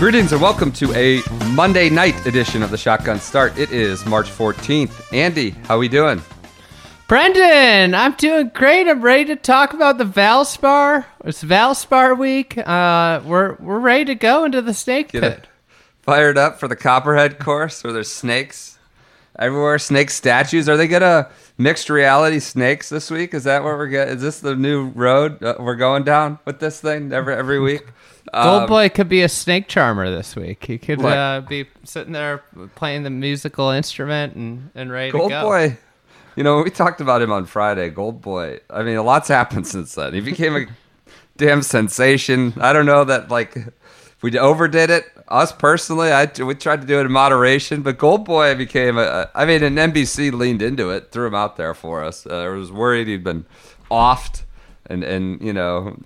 Greetings and welcome to a Monday night edition of the Shotgun Start. It is March 14th. Andy, how we doing? Brendan, I'm doing great. I'm ready to talk about the Valspar. It's Valspar week. Uh, we're we're ready to go into the snake Get pit. it fired up for the Copperhead course where there's snakes everywhere, snake statues. Are they gonna mixed reality snakes this week? Is that what we're getting? Is this the new road uh, we're going down with this thing every every week? Gold Um, Boy could be a snake charmer this week. He could uh, be sitting there playing the musical instrument and, and ready Gold to go. Boy, you know, we talked about him on Friday. Gold Boy, I mean, a lot's happened since then. He became a damn sensation. I don't know that, like, we overdid it. Us personally, I we tried to do it in moderation, but Gold Boy became a. I mean, and NBC leaned into it, threw him out there for us. Uh, I was worried he'd been offed and and you know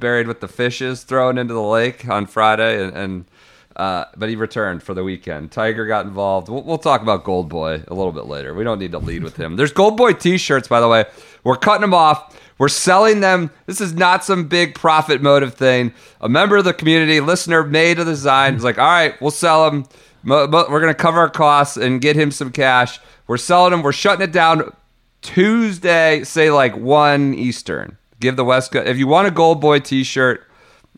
buried with the fishes, thrown into the lake on Friday, and. and uh, but he returned for the weekend. Tiger got involved. We'll, we'll talk about Gold Boy a little bit later. We don't need to lead with him. There's Gold Boy T-shirts, by the way. We're cutting them off. We're selling them. This is not some big profit motive thing. A member of the community, listener, made a design. Is like, all right, we'll sell them. We're gonna cover our costs and get him some cash. We're selling them. We're shutting it down Tuesday. Say like one Eastern. Give the West Coast. If you want a Gold Boy T-shirt,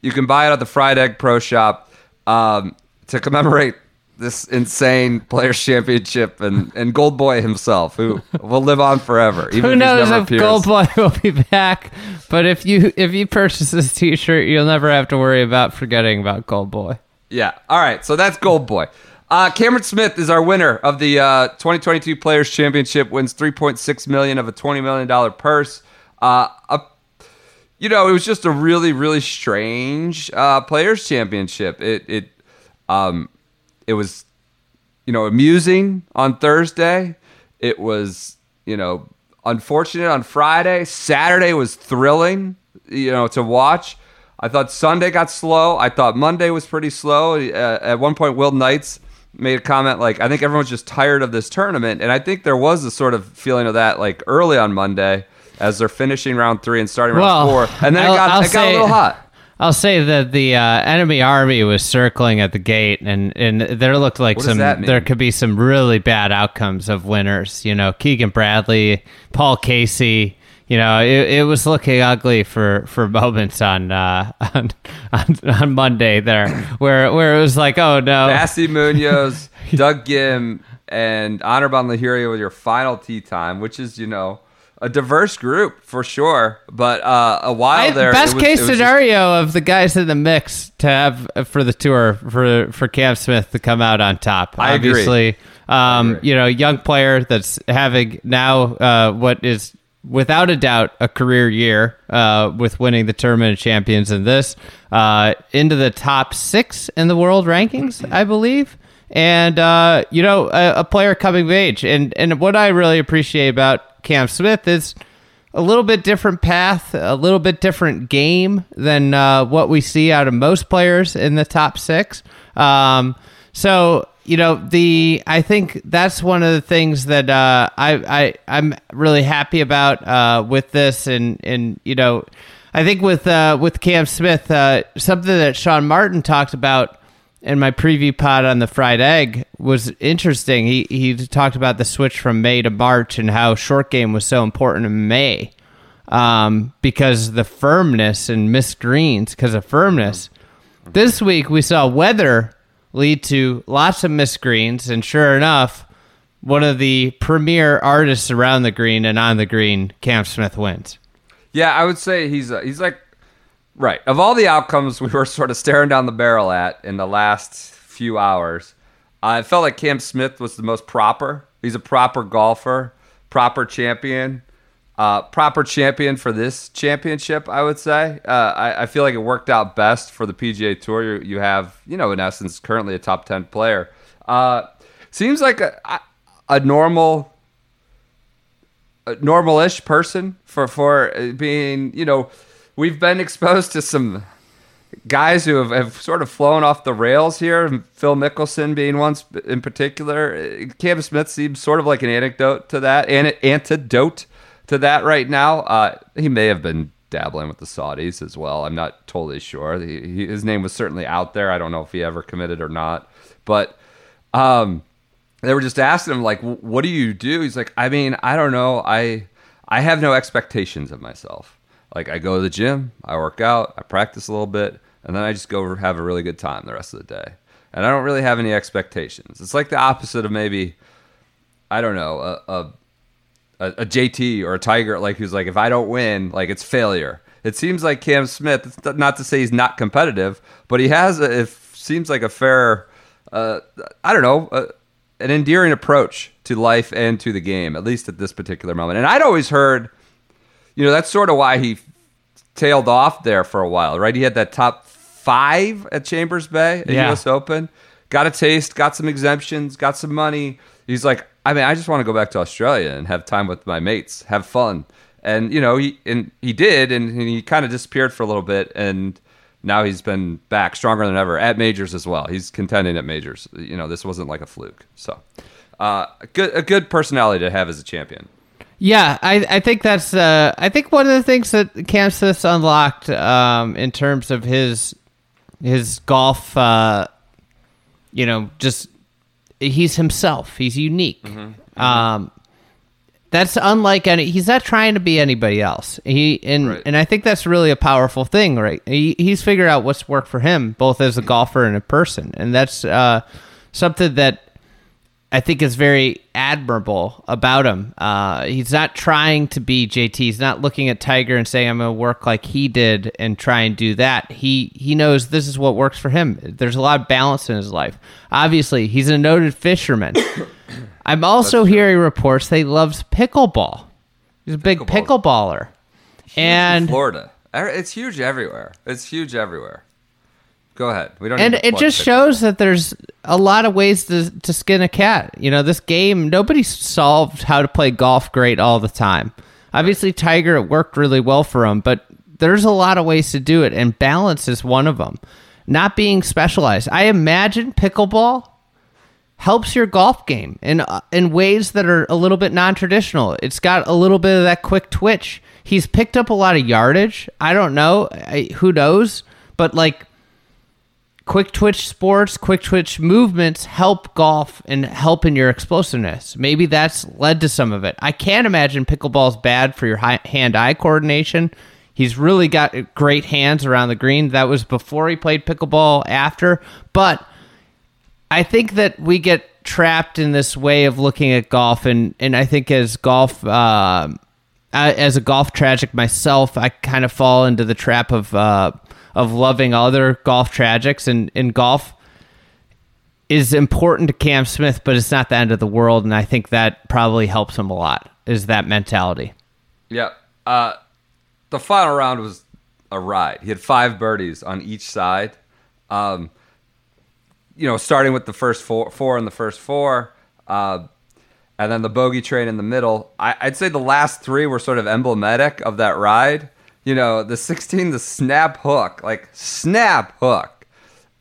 you can buy it at the Fried Egg Pro Shop um, to commemorate this insane Players Championship and, and Gold Boy himself, who will live on forever. Even Who if knows never if. Gold Boy will be back? But if you if you purchase this T-shirt, you'll never have to worry about forgetting about Gold Boy. Yeah. All right. So that's Gold Boy. Uh, Cameron Smith is our winner of the uh, 2022 Players Championship. Wins 3.6 million of a 20 million dollar purse. Uh, a, you know, it was just a really, really strange uh, Players Championship. It, it, um, it was, you know, amusing on Thursday. It was, you know, unfortunate on Friday. Saturday was thrilling, you know, to watch. I thought Sunday got slow. I thought Monday was pretty slow. Uh, at one point, Will Knights made a comment like, "I think everyone's just tired of this tournament," and I think there was a sort of feeling of that like early on Monday as they're finishing round three and starting round Well, four, and then I'll- it got I'll it got a little hot. I'll say that the uh, enemy army was circling at the gate, and, and there looked like What some there could be some really bad outcomes of winners. You know, Keegan Bradley, Paul Casey. You know, it, it was looking ugly for, for moments on, uh, on on on Monday there, where where it was like, oh no, Bassy Munoz, Doug Ghim, and Anirban Lahiria with your final tee time, which is, you know, a diverse group for sure. But uh, a while I- there, best was- case was just- scenario of the guys in the mix to have uh, for the tour for for Cam Smith to come out on top. I agree. Obviously, um, agree. you know, young player that's having now uh, what is without a doubt a career year uh, with winning the tournament of champions in this uh, into the top six in the world rankings, I believe. And uh, you know, a, a player coming of age, and and what I really appreciate about Cam Smith is a little bit different path, a little bit different game than uh, what we see out of most players in the top six. Um, so you know the I think that's one of the things that uh, I I I'm really happy about uh, with this, and and you know I think with uh, with Cam Smith, uh, something that Sean Martin talked about in my preview pod on the fried egg was interesting. He he talked about the switch from May to March and how short game was so important in May um, because the firmness and missed greens because of firmness. This week we saw weather lead to lots of missed greens, and sure enough, one of the premier artists around the green and on the green, Cam Smith wins. Yeah, I would say he's uh, he's like right of all the outcomes we were sort of staring down the barrel at in the last few hours. I felt like Cam Smith was the most proper. He's a proper golfer, proper champion. Uh, proper champion for this championship, I would say. Uh, I, I feel like it worked out best for the PGA Tour. You, you have, you know, in essence, currently a top 10 player. Uh, seems like a, a- normal a normal-ish person for for being you know we've been exposed to some guys who have, have sort of flown off the rails here. Phil mickelson being one in particular. Cam smith seems sort of like an anecdote to that an antidote to that right now. Uh, he may have been dabbling with the saudis as well. I'm not totally sure. He, he, his name was certainly out there. I don't know if he ever committed or not. But um they were just asking him like what do you do? He's like i mean i don't know. I i have no expectations of myself like i go to the gym i work out i practice a little bit and then i just go have a really good time the rest of the day and i don't really have any expectations it's like the opposite of maybe i don't know a, a a, a JT or a Tiger, like who's like, if I don't win, like it's failure. It seems like Cam Smith. Not to say he's not competitive, but he has. A, it seems like a fair, uh, I don't know, uh, an endearing approach to life and to the game, at least at this particular moment. And I'd always heard, you know, that's sort of why he tailed off there for a while, right? He had that top five at Chambers Bay at Yeah. U.S. Open. Got a taste, got some exemptions, got some money. He's like, I mean, I just want to go back to Australia and have time with my mates, have fun. And you know, he and he did, and, and he kind of disappeared for a little bit, and now he's been back stronger than ever at majors as well. He's contending at majors. You know, this wasn't like a fluke. So, uh, a good a good personality to have as a champion. Yeah, I, I think that's uh, I think one of the things that Kansas unlocked um, in terms of his his golf, uh, you know, just he's himself. He's unique. Um, that's unlike any. He's not trying to be anybody else. He and Right. and I think that's really a powerful thing, right? He, he's figured out what's worked for him, both as a golfer and a person, and that's uh, something that I think is very admirable about him. Uh, he's not trying to be JT. He's not looking at Tiger and saying, "I'm going to work like he did and try and do that." He he knows this is what works for him. There's a lot of balance in his life. Obviously, he's a noted fisherman. I'm also hearing reports that he loves pickleball. He's a big Pickleball. pickleballer, and Florida, Er- it's huge everywhere. It's huge everywhere. Go ahead. We don't. and need to it just shows that there's a lot of ways to, to skin a cat you know this game nobody solved how to play golf great all the time obviously tiger it worked really well for him but there's a lot of ways to do it and balance is one of them not being specialized i imagine pickleball helps your golf game in uh, in ways that are a little bit non-traditional. It's got a little bit of that quick twitch. He's picked up a lot of yardage. I don't know, I, who knows, but like quick twitch sports, quick twitch movements help golf and help in your explosiveness. Maybe that's led to some of it. I can't imagine pickleball's bad for your hand-eye coordination. He's really got great hands around the green. That was before he played pickleball, after, but I think that we get trapped in this way of looking at golf, and and I think as golf, uh, I- as a golf tragic myself, I kind of fall into the trap of uh, of loving other golf tragics, and in golf is important to Cam Smith, but it's not the end of the world, and I think that probably helps him a lot. Is that mentality? Yeah. Uh, the final round was a ride. He had five birdies on each side. Um, you know, starting with the first four, four in the first four, uh, and then the bogey train in the middle. I, I'd say the last three were sort of emblematic of that ride. You know, the 16, the snap hook, like snap hook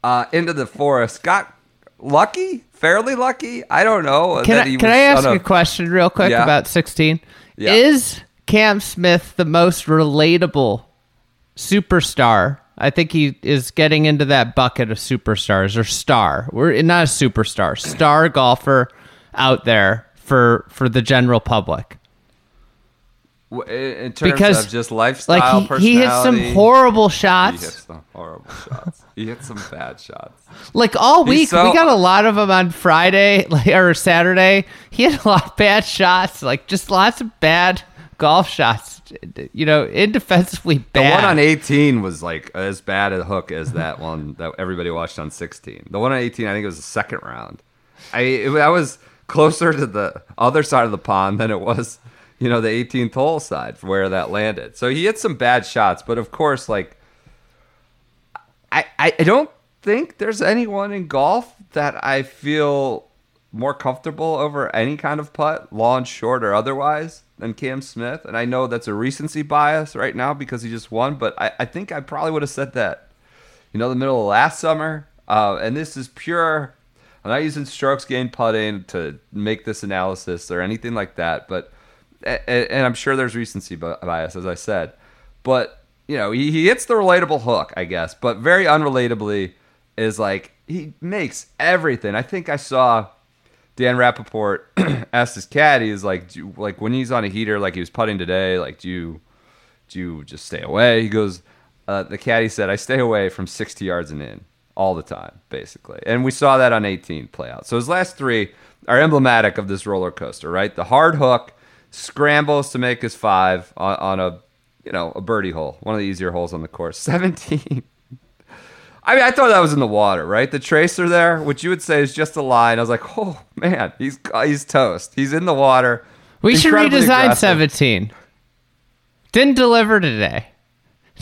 uh, into the forest. Got lucky, fairly lucky. I don't know. Can that I, can I ask on a question real quick Yeah. about 16? Yeah. Is Cam Smith the most relatable superstar? I think he is getting into that bucket of superstars or star. We're not a superstar, star golfer out there for for the general public. In terms Because of just lifestyle, like he, he hits some horrible He shots. hits some horrible shots. He hits some bad shots. Like all week, so- we got a lot of them on Friday like, or Saturday. He had a lot of bad shots, like just lots of bad golf shots. You know, indefensibly bad. The one on 18 was like as bad a hook as that one that everybody watched on 16. The one on 18, I think it was the second round. I it, that was closer to the other side of the pond than it was, you know, the 18th hole side where that landed. So he hit some bad shots, but of course, like, I, I don't think there's anyone in golf that I feel more comfortable over any kind of putt, long, short, or otherwise, than Cam Smith. And I know that's a recency bias right now because he just won, but I, I think I probably would have said that, you know, the middle of last summer. Uh, and this is pure. I'm not using strokes gained putting to make this analysis or anything like that, but and I'm sure there's recency bias, as I said, but you know he, hits the relatable hook, I guess, but very unrelatably is like he makes everything. I think I saw Dan Rapaport asked his caddy is like, like when he's on a heater, like he was putting today, like do you do you just stay away? He goes, uh, the caddy said, I stay away from 60 yards and in all the time, basically. And we saw that on 18 play out. So his last three are emblematic of this roller coaster, right? The hard hook scrambles to make his five on, on a, you know, a birdie hole, one of the easier holes on the course. 17. I mean, I thought that was in the water, right? The tracer there, which you would say is just a line. I was like, oh man, he's he's toast. He's in the water. We should redesign aggressive. 17. Didn't deliver today.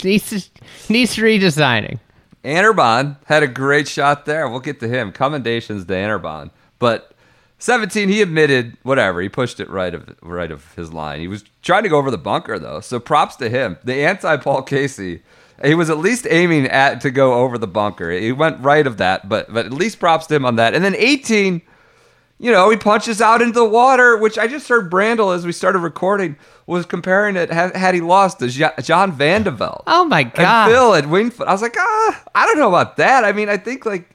Needs needs redesigning. Anirban had a great shot there. We'll get to him. Commendations to Anirban. But 17, he admitted whatever. He pushed it right of right of his line. He was trying to go over the bunker though. So props to him. The anti Paul Casey. He was at least aiming at to go over the bunker. He went right of that, but but at least props to him on that. And then 18, you know, he punches out into the water, which I just heard Brandel as we started recording was comparing it had, had he lost to Jo- John Van de Velde. Oh my god! And. Phil at Winged Foot. I was like, ah, I don't know about that. I mean, I think like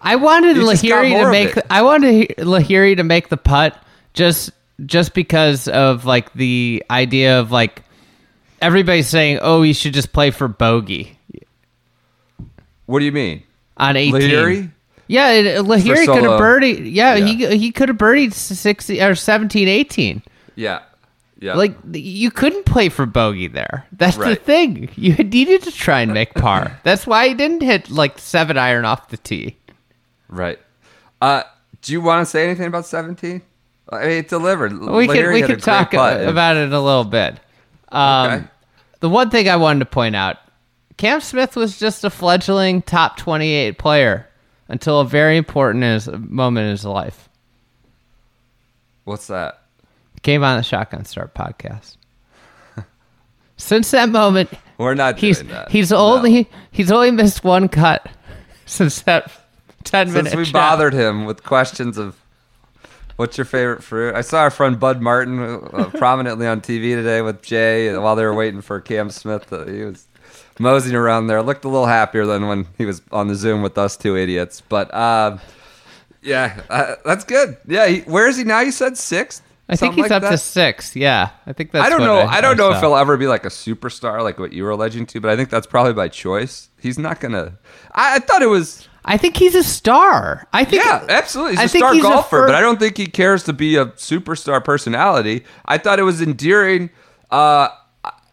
I wanted Lahiri to make. I wanted Lahiri to make the putt just just because of like the idea of like everybody's saying, "Oh, you should just play for bogey what do you mean? on 18." Lahiri? Yeah, Lahiri could have birdied. Yeah, Yeah. he he could have birdied 60 or 17, 18. Yeah. Yeah. Like you couldn't play for bogey there. That's the thing. You needed to try and make par. That's why he didn't hit like seven iron off the tee. right. Uh do you want to say anything about 17? I mean, it delivered. We could Lahiri we had a could great talk about it a little bit. Um, Okay. The one thing I wanted to point out, Cam Smith was just a fledgling top twenty eight player until a very important is- moment in his life. What's that? Came on the Shotgun Start podcast. Since that moment, We're not he's doing that. he's No. only he's only missed one cut since that ten since minute we chat. bothered him with questions of what's your favorite fruit. I saw our friend Bud Martin uh, prominently on TV today with Jay while they were waiting for Cam Smith. Uh, he was moseying around there. Looked a little happier than when he was on the Zoom with us two idiots. But uh, yeah, uh, that's good. Yeah, he, where is he now? You said sixth. I think he's like up to six. Yeah, I think that's. I don't know. I, don't know if he'll ever be like a superstar, like what you were alleging to. But I think that's probably by choice. He's not gonna. I, I thought it was. I think he's a star. I think. Yeah, absolutely. He's I a think star he's a golfer, fir- but I don't think he cares to be a superstar personality. I thought it was endearing uh,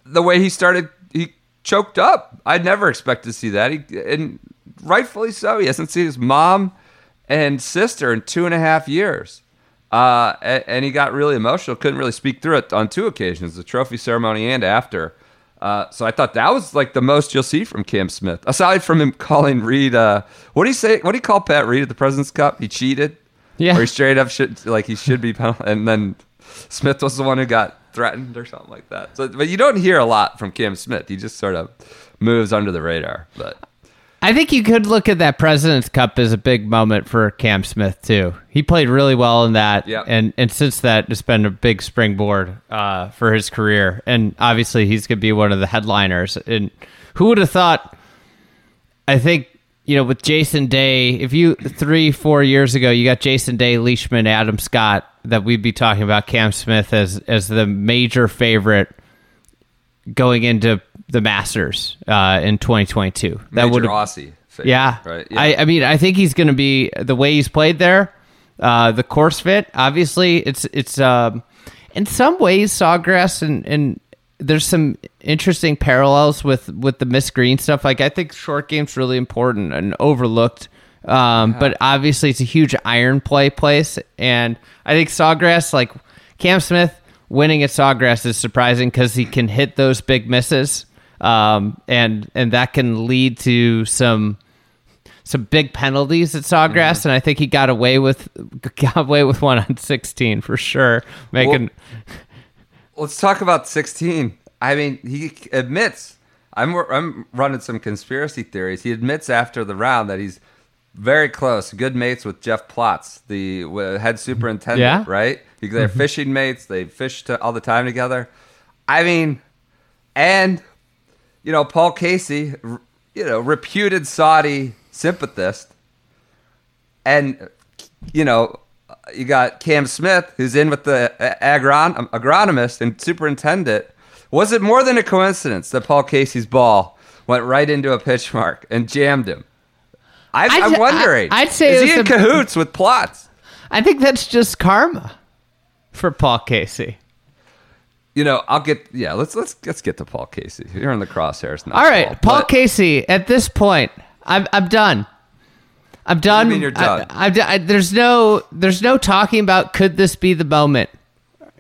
the way he started. He choked up. I'd never expect to see that. He, and rightfully so. He hasn't seen his mom and sister in two and a half years. Uh, a- and, he got really emotional. Couldn't really speak through it on two occasions, the trophy ceremony and after. Uh, so I thought that was like the most you'll see from Cam Smith, aside from him calling Reed. Uh, what do you say? What do you call Pat Reed at the President's Cup? He cheated. Yeah. Or he straight up should like he should be penal- and then Smith was the one who got threatened or something like that. So, but you don't hear a lot from Cam Smith. He just sort of moves under the radar. But I think you could look at that President's Cup as a big moment for Cam Smith too. He played really well in that, Yep. and and since that, it's been a big springboard uh, for his career. And obviously, he's going to be one of the headliners. And who would have thought? I think you know with Jason Day. If you three four years ago, you got Jason Day, Leishman, Adam Scott. That we'd be talking about Cam Smith as as the major favorite going into the Masters uh, in 2022. That would Aussie. favorite, yeah. Right. I, I mean, I think he's going to be the way he's played there. Uh, the course fit, obviously, it's it's um, in some ways Sawgrass and and there's some interesting parallels with with the Miss Green stuff. Like I think short game's really important and overlooked Um, But obviously, it's a huge iron play place, and I think Sawgrass, like Cam Smith, winning at Sawgrass is surprising because he can hit those big misses, um, and and that can lead to some some big penalties at Sawgrass, Mm-hmm. and I think he got away with got away with one on 16 for sure, making. Let's talk about 16. I mean, he admits. I'm I'm running some conspiracy theories. He admits after the round that he's very close, good mates with Jeff Plotts, the uh, head superintendent. Yeah. Right? He- They're fishing mates. They fish all the time together. I mean, and you know, Paul Casey, you know, reputed Saudi sympathist, and you know, you got Cam Smith, who's in with the agron- um, agronomist and superintendent. Was it more than a coincidence that Paul Casey's ball went right into a pitch mark and jammed him? I, I'm wondering. I- I'd say is he in a- cahoots with Plotts? I think that's just karma for Paul Casey. You know, I'll get yeah. Let's let's let's get to Paul Casey. You're in the crosshairs now. All right, Paul but- Casey. At this point, I'm I'm done. I'm done. mean you're done? I, I- there's no there's no talking about could this be the moment.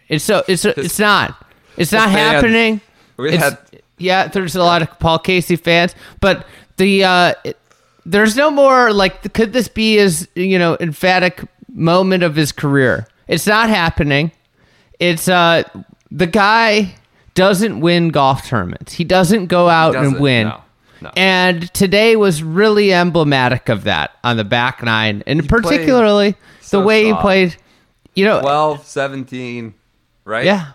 It's so it's it's not. It's not fans- happening. we It's- had- yeah, there's a lot of Paul Casey fans, but the uh, it- there's no more like could this be his you know emphatic moment of his career? It's not happening. It's uh the guy doesn't win golf tournaments. He doesn't go out and doesn't, win. no, no. And today was really emblematic of that on the back nine, and particularly so the way soft. he played. You know, 12, 17, right? yeah,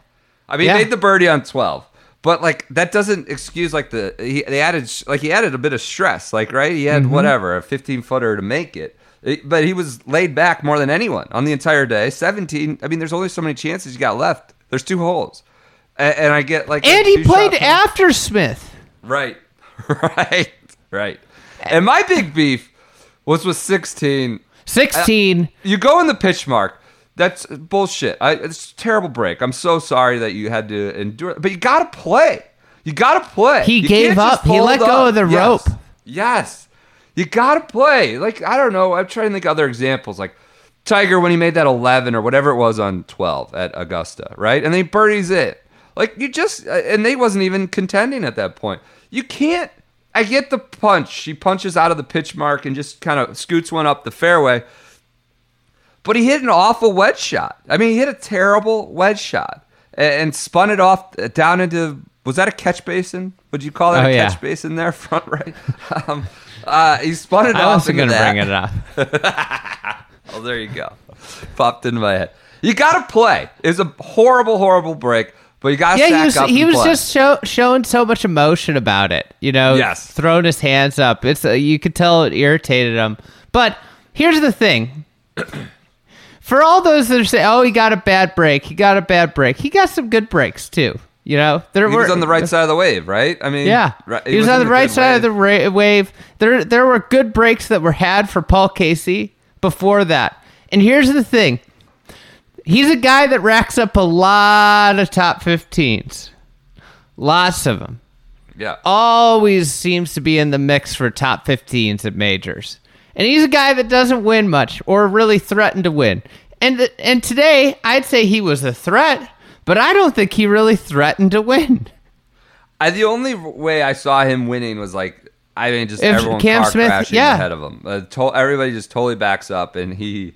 I mean, Yeah. he made the birdie on 12. But like that doesn't excuse like the he they added like he added a bit of stress like right he Mm-hmm. had whatever a 15 footer to make it. It- but he was laid back more than anyone on the entire day 17 I mean there's only so many chances you got left there's two holes and, and I get like and he played after Smith. Right. Right. Right. And my big beef was with 16. Sixteen. Uh, you go in the pitch mark. That's bullshit. I, it's a terrible break. I'm so sorry that you had to endure it. But you got to play. You got to play. He You gave up. He let go up. of the Yes. rope. Yes. You got to play. Like, I don't know. I'm trying to think of other examples. Like, Tiger when he made that 11 or whatever it was on 12 at Augusta, right? And then he birdies it. Like you just uh, and they wasn't even contending at that point. You can't. I get the punch. She punches out of the pitch mark and just kind of scoots one up the fairway. But he hit an awful wedge shot. I mean, he hit a terrible wedge shot and, spun it off down into. Was that a catch basin? Would you call that Oh, a yeah. catch basin there, front right? um, uh, he spun it I off. wasn't going to bring it up. Oh, there you go. Popped into my head. You got to play. It's a horrible, horrible break, but you got to Yeah, stack he was he was play. just show, showing so much emotion about it. You know, Yes. throwing his hands up. It's uh, you could tell it irritated him. But here's the thing. For all those that are saying, "Oh, he got a bad break. He got a bad break." He got some good breaks too. You know, there He were was on the right side of the wave, right? I mean, Yeah, right, he was on the right side of the wave. ra- wave. There, there were good breaks that were had for Paul Casey before that. And here's the thing: he's a guy that racks up a lot of top 15s, lots of them. Yeah. Always seems to be in the mix for top 15s at majors. And he's a guy that doesn't win much or really threaten to win. And and today, I'd say he was a threat, but I don't think he really threatened to win. I, the only way I saw him winning was like, I mean, just If everyone Cam car Smith- crashing yeah. ahead of him. Uh, to- everybody just totally backs up, and he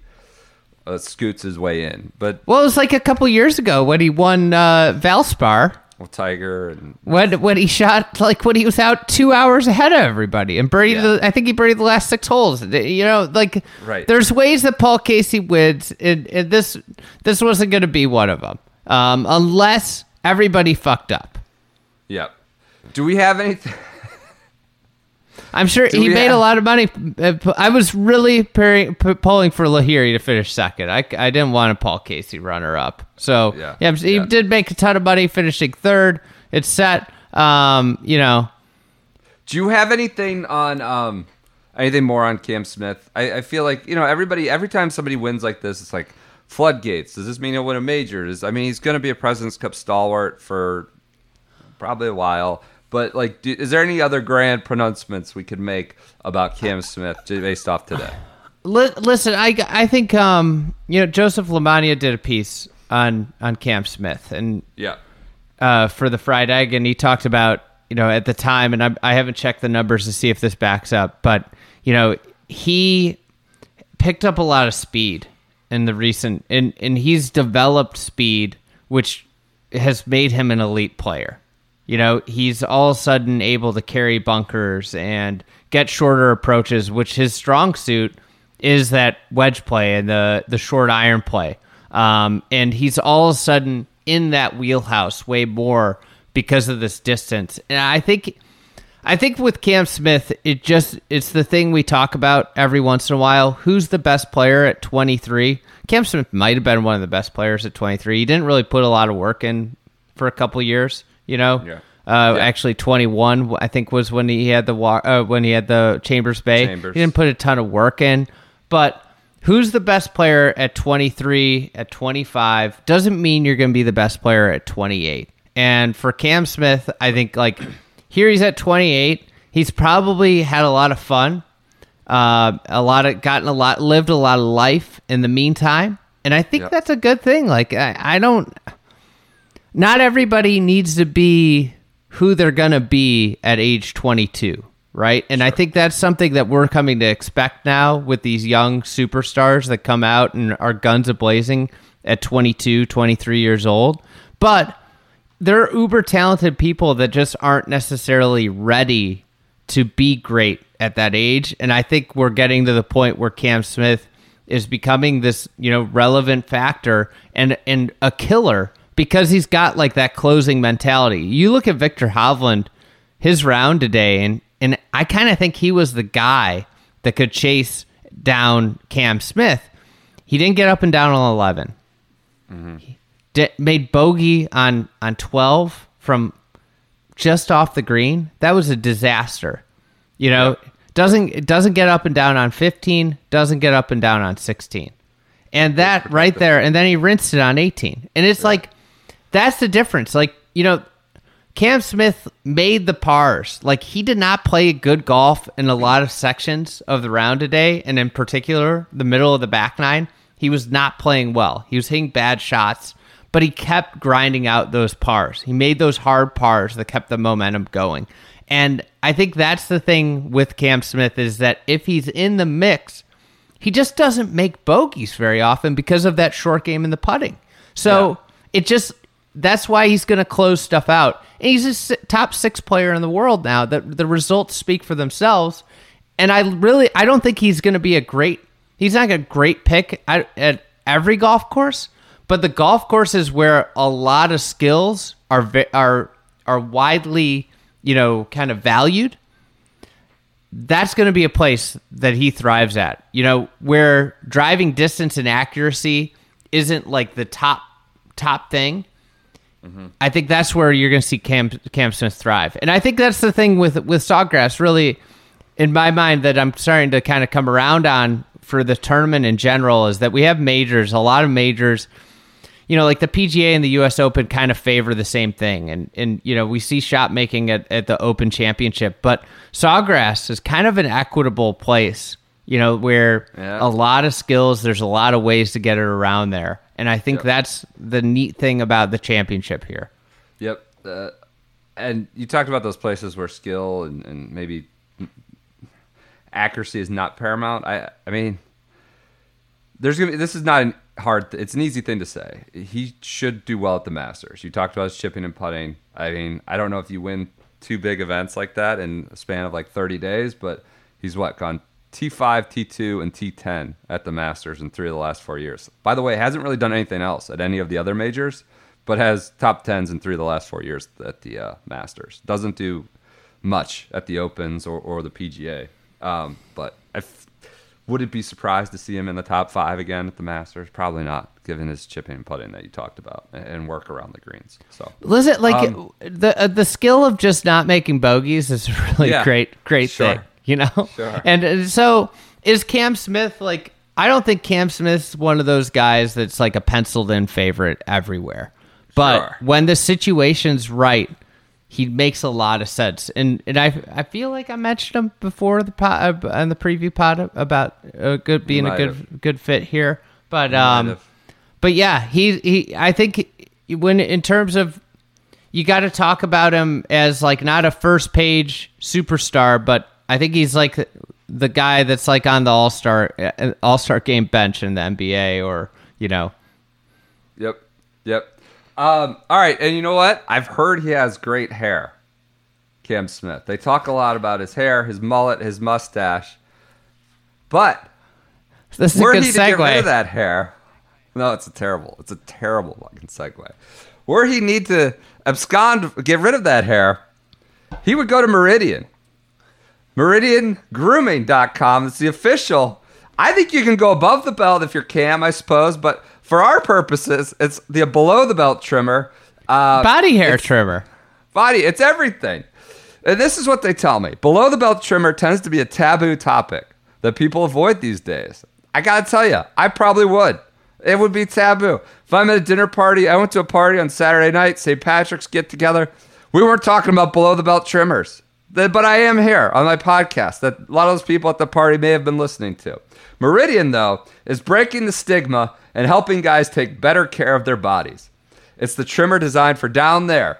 uh, scoots his way in. But Well, it was like a couple years ago when he won uh, Valspar. well, Tiger and When when he shot like when he was out two hours ahead of everybody and birdied. Yeah. The, I think he birdied the last six holes. You know, like Right. there's ways that Paul Casey wins, and, and this this wasn't going to be one of them, um, unless everybody fucked up. yep. Do we have anything? I'm sure Do he made have- a lot of money. I was really pairing, p- pulling for Lahiri to finish second. I, I didn't want a Paul Casey runner up. So Yeah, yeah, he yeah. did make a ton of money finishing third. It's set. Um, you know, Do you have anything on um anything more on Cam Smith? I, I feel like you know everybody every time somebody wins like this, it's like floodgates. Does this mean he'll win a major? Does, I mean, he's going to be a Presidents Cup stalwart for probably a while. But like, do, is there any other grand pronouncements we could make about Cam Smith based off today? Listen, I, I think um, you know Joseph LaMagna did a piece on on Cam Smith and Yeah. uh, for the fried egg, and he talked about you know at the time, and I, I haven't checked the numbers to see if this backs up, but you know he picked up a lot of speed in the recent, and and he's developed speed, which has made him an elite player. You know, he's all of a sudden able to carry bunkers and get shorter approaches, which his strong suit is that wedge play and the the short iron play. Um, and he's all of a sudden in that wheelhouse way more because of this distance. And I think I think with Cam Smith, it just it's the thing we talk about every once in a while. Who's the best player at 23? Cam Smith might have been one of the best players at 23. He didn't really put a lot of work in for a couple years, you know. Yeah. Uh, Yeah. Actually, 21 I think was when he had the uh, when he had the Chambers Bay. Chambers. He didn't put a ton of work in, but who's the best player at 23 at 25 doesn't mean you're going to be the best player at 28 and for cam smith i think like here he's at 28 he's probably had a lot of fun uh, a lot of gotten a lot lived a lot of life in the meantime and i think Yep. that's a good thing like I, I don't not everybody needs to be who they're going to be at age 22, right? And I think that's something that we're coming to expect now with these young superstars that come out and are guns a blazing at 22, 23 years old. But there are uber talented people that just aren't necessarily ready to be great at that age. And I think we're getting to the point where Cam Smith is becoming this, you know, relevant factor and and a killer because he's got like that closing mentality. You look at Viktor Hovland, his round today, and and I kind of think he was the guy that could chase down Cam Smith. He didn't get up and down on 11 di- made bogey on on 12 from just off the green. That was a disaster. You know doesn't doesn't get up and down on 15 doesn't get up and down on 16 and that right there and then he rinsed it on 18 and it's like that's the difference like you know Cam Smith made the pars. Like he did not play good golf in a lot of sections of the round today, and in particular, the middle of the back nine. He was not playing well. He was hitting bad shots, but he kept grinding out those pars. He made those hard pars that kept the momentum going. And I think that's the thing with Cam Smith is that if he's in the mix, he just doesn't make bogeys very often because of that short game in the putting. So it just that's why he's going to close stuff out. And he's a top six player in the world now. That the results speak for themselves. And I really I don't think he's going to be a great. He's not a great pick at, at every golf course, but the golf course is where a lot of skills are are are widely you know kind of valued that's going to be a place that he thrives at. You know, where driving distance and accuracy isn't like the top top thing. I think that's where you're going to see Cam Cam Smith thrive. And I think that's the thing with with Sawgrass really in my mind that I'm starting to kind of come around on for the tournament in general is that we have majors, a lot of majors you know, like the PGA and the U.S. Open kind of favor the same thing, and and you know we see shot making at, at the Open Championship, but Sawgrass is kind of an equitable place, you know, where Yeah. a lot of skills, there's a lot of ways to get it around there, and I think Yep. that's the neat thing about the championship here. Yep. Uh, and you talked about those places where skill and, and maybe accuracy is not paramount. I I mean, there's gonna be, this is not an hard. It's an easy thing to say. He should do well at the Masters. You talked about his chipping and putting. I mean, I don't know if you win two big events like that in a span of like 30 days, but he's what gone T5, T2, and T10 at the Masters in three of the last four years. By the way, hasn't really done anything else at any of the other majors, but has top tens in three of the last four years at the uh, Masters. Doesn't do much at the Opens or, or the PGA. Um, but I f- would it be surprised to see him in the top five again at the Masters? Probably not, given his chipping and putting that you talked about and, and work around the greens. So Listen, like Um, the uh, the skill of just not making bogeys is a really Yeah. great great Sure. thing, you know. Sure. And uh, so is Cam Smith like? I don't think Cam Smith's one of those guys that's like a penciled in favorite everywhere. But Sure. when the situation's right, he makes a lot of sense, and and I I feel like I mentioned him before the pod, uh, on the preview pod about a good being a good have. good fit here, but um, but yeah, he he. I think when in terms of you got to talk about him as like not a first page superstar, but I think he's like the guy that's like on the All Star All Star game bench in the NBA, or you know, Yep. Yep. Um, all right, and you know what? I've heard he has great hair. Cam Smith. They talk a lot about his hair, his mullet, his mustache. But this is a good he to get rid of that hair, no, it's a terrible, it's a terrible fucking segue. Were he need to abscond, get rid of that hair, he would go to Meridian. MeridianGrooming.com. It's the official. I think you can go above the belt if you're Cam, I suppose, but for our purposes, it's the below the belt trimmer. Uh, Body hair trimmer. body, it's everything. And this is what they tell me. Below the belt trimmer tends to be a taboo topic that people avoid these days. I gotta tell you, I probably would. It would be taboo. If I'm at a dinner party, I went to a party on Saturday night, St. Patrick's get together. We weren't talking about below the belt trimmers. But I am here on my podcast that a lot of those people at the party may have been listening to. Meridian, though, is breaking the stigma and helping guys take better care of their bodies. It's the trimmer designed for down there.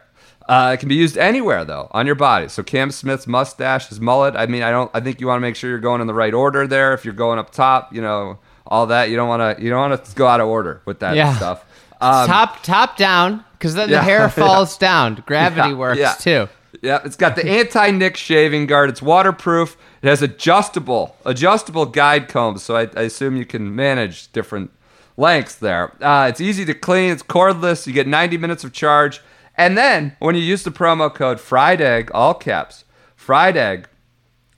Uh, it can be used anywhere though on your body. So Cam Smith's mustache, his mullet. I mean, I don't. I think you want to make sure you're going in the right order there. If you're going up top, you know all that. You don't want to. You don't want to go out of order with that Yeah. stuff. Um, top top down, because then yeah, the hair yeah. falls down. Gravity Yeah, works yeah. too. Yeah, it's got the anti-nick shaving guard. It's waterproof. It has adjustable adjustable guide combs, so I, I assume you can manage different lengths there. Uh, it's easy to clean. It's cordless. You get 90 minutes of charge, and then when you use the promo code Fried Egg, all caps, Fried Egg,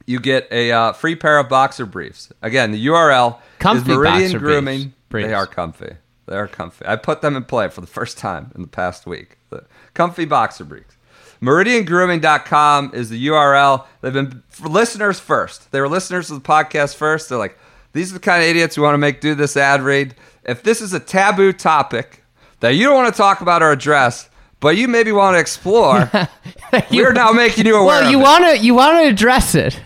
you get a uh, free pair of boxer briefs. Again, the URL Comfy is Meridian Grooming. briefs. Briefs. They are comfy. They are comfy. I put them in play for the first time in the past week. The comfy boxer briefs. MeridianGrooming.com is the URL. They've been for listeners first. They were listeners to the podcast first. They're like, these are the kind of idiots who want to make do this ad read. If this is a taboo topic that you don't want to talk about or address, but you maybe want to explore, we're now making you aware. Well, you want to you want to address it.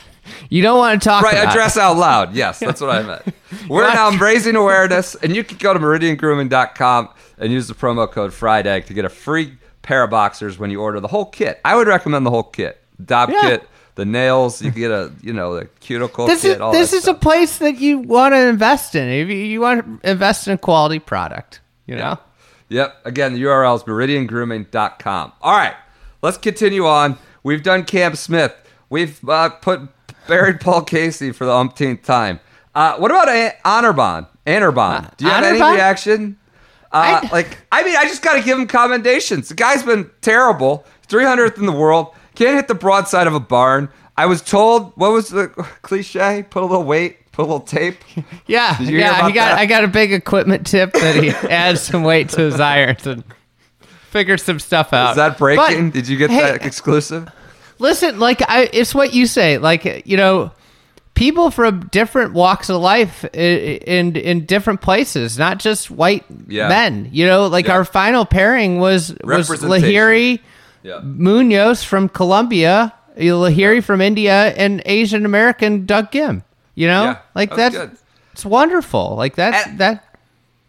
You don't want to talk Right, about address out loud. Yes, that's what I meant. We're now raising awareness, and you can go to meridiangrooming.com and use the promo code FRIDEGG to get a free pair of boxers when you order the whole kit. I would recommend the whole kit. Dob Yeah. kit, the nails, you get a, you know, the cuticle. This kit, is all this is stuff. a place that you want to invest in. If you, you want to invest in a quality product, you know. Yep. Again, the URL is meridiangrooming.com. All right, let's continue on. We've done Cam Smith. We've uh, put buried Paul Casey for the umpteenth time. Uh, what about A- Anirban? Anirban? Do you have any reaction? Uh, I- like, I mean, I just got to give him commendations. The guy's been terrible. 300th in the world. Can't hit the broadside of a barn. I was told, what was the cliche? Put a little weight, put a little tape. Yeah, Did you hear yeah. He got that? I got a big equipment tip that he adds some weight to his irons and figures some stuff out. Is that breaking? But, Did you get hey, that exclusive? Listen, like I, it's what you say. Like you know, people from different walks of life i- i- in in different places, not just white Yeah. men. You know, like Yeah. our final pairing was was Lahiri Yeah. Munoz from Colombia, Lahiri from India, and Asian American Doug Gim. You know, like that that's it's wonderful. Like that's And- that.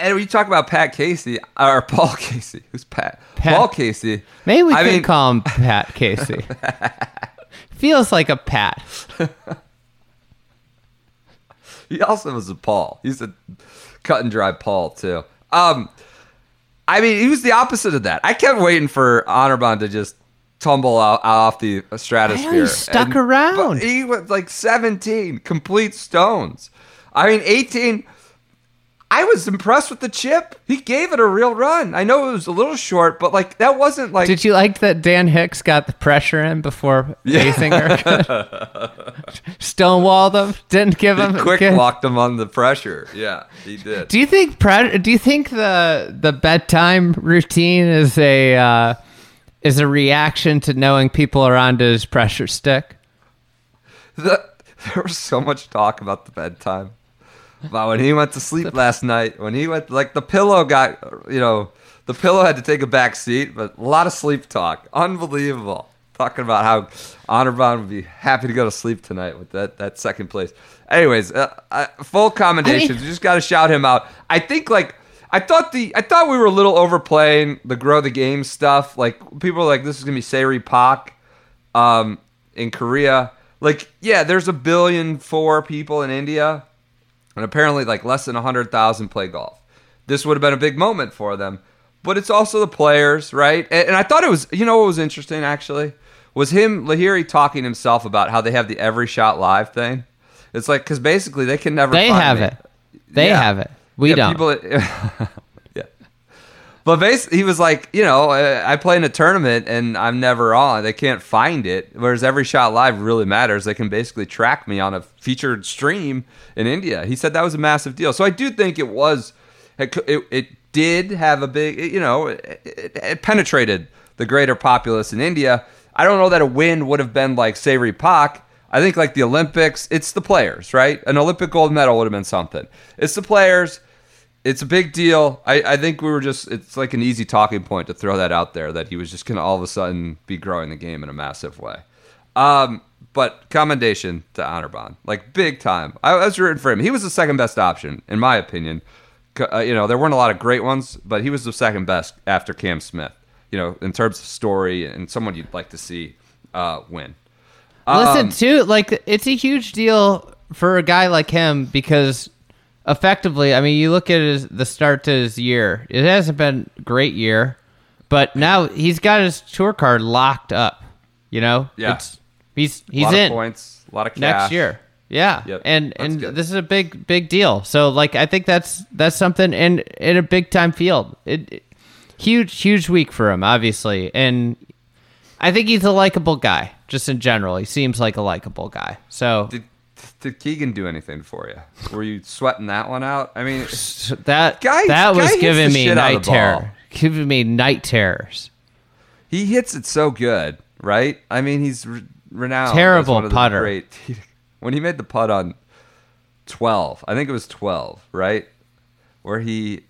And when you talk about Pat Casey or Paul Casey, who's Pat? Pat. Paul Casey. Maybe we I could mean, call him Pat Casey. Feels like a Pat. he also was a Paul. He's a cut and dry Paul too. Um, I mean, he was the opposite of that. I kept waiting for Anirban to just tumble out, off the stratosphere. He stuck around. he was like 17, complete stones. I mean, 18. I was impressed with the chip. He gave it a real run. I know it was a little short, but like that wasn't like Did you like that Dan Hicks got the pressure in before Azinger stonewalled him? Didn't give him quick good- walked him on the pressure. Yeah, he did. Do you think pre- Do you think the the bedtime routine is a uh, is a reaction to knowing people are onto his pressure stick? The, there was so much talk about the bedtime. About when he went to sleep last night, when he went, like the pillow got, you know, the pillow had to take a back seat, but a lot of sleep talk. Unbelievable. talking about how Anirban would be happy to go to sleep tonight with that, that second place. Anyways, uh, uh, full commendations. I mean- you just got to shout him out. I think like I thought the I thought we were a little overplaying the grow the game stuff. Like people are like this is gonna be Se Ri Pak um, in Korea. Like yeah, there's a billion four people in India, and apparently like less than hundred thousand play golf. This would have been a big moment for them, but it's also the players, right? And, and I thought it was you know what was interesting actually was him Lahiri talking himself about how they have the every shot live thing. It's like because basically they can never They have me. it. They Yeah. have it. We Yeah, don't. People. But basically, he was like, you know, I play in a tournament and I'm never on. They can't find it. Whereas every shot live really matters. They can basically track me on a featured stream in India. He said that was a massive deal. So I do think it was, it, it, did have a big, you know, it, it, it penetrated the greater populace in India. I don't know that a win would have been like Se Ri Pak. I think like the Olympics, it's the players, right? An Olympic gold medal would have been something. It's the players. It's a big deal. I, I think we were just, it's like an easy talking point to throw that out there that he was just going to all of a sudden be growing the game in a massive way. Um, but commendation to Anirban, like big time. I, I was rooting for him. He was the second best option, in my opinion. Uh, you know, there weren't a lot of great ones, but he was the second best after Cam Smith, you know, in terms of story and someone you'd like to see uh, win. Listen, Um, too, like it's a huge deal for a guy like him because effectively, I mean, you look at his, the start to his year. It hasn't been a great year, but now he's got his tour card locked up. You know, Yeah. it's, he's a he's lot in of points, a lot of cash. next year. Yeah, Yep, and that's and good. this is a big big deal. So like, I think that's that's something in in a big time field. It, it- huge huge week for him, obviously, and I think he's a likable guy. Just in general, he seems like a likable guy. So Did, did Keegan do anything for you? Were you sweating that one out? I mean, that Guy- that guy was hits giving me shit out of night terror, giving me night terrors. he hits it so good, right? I mean, he's re- renowned. Terrible one of the putter. Great. when he made the putt on twelve, I think it was twelve, right? Where he,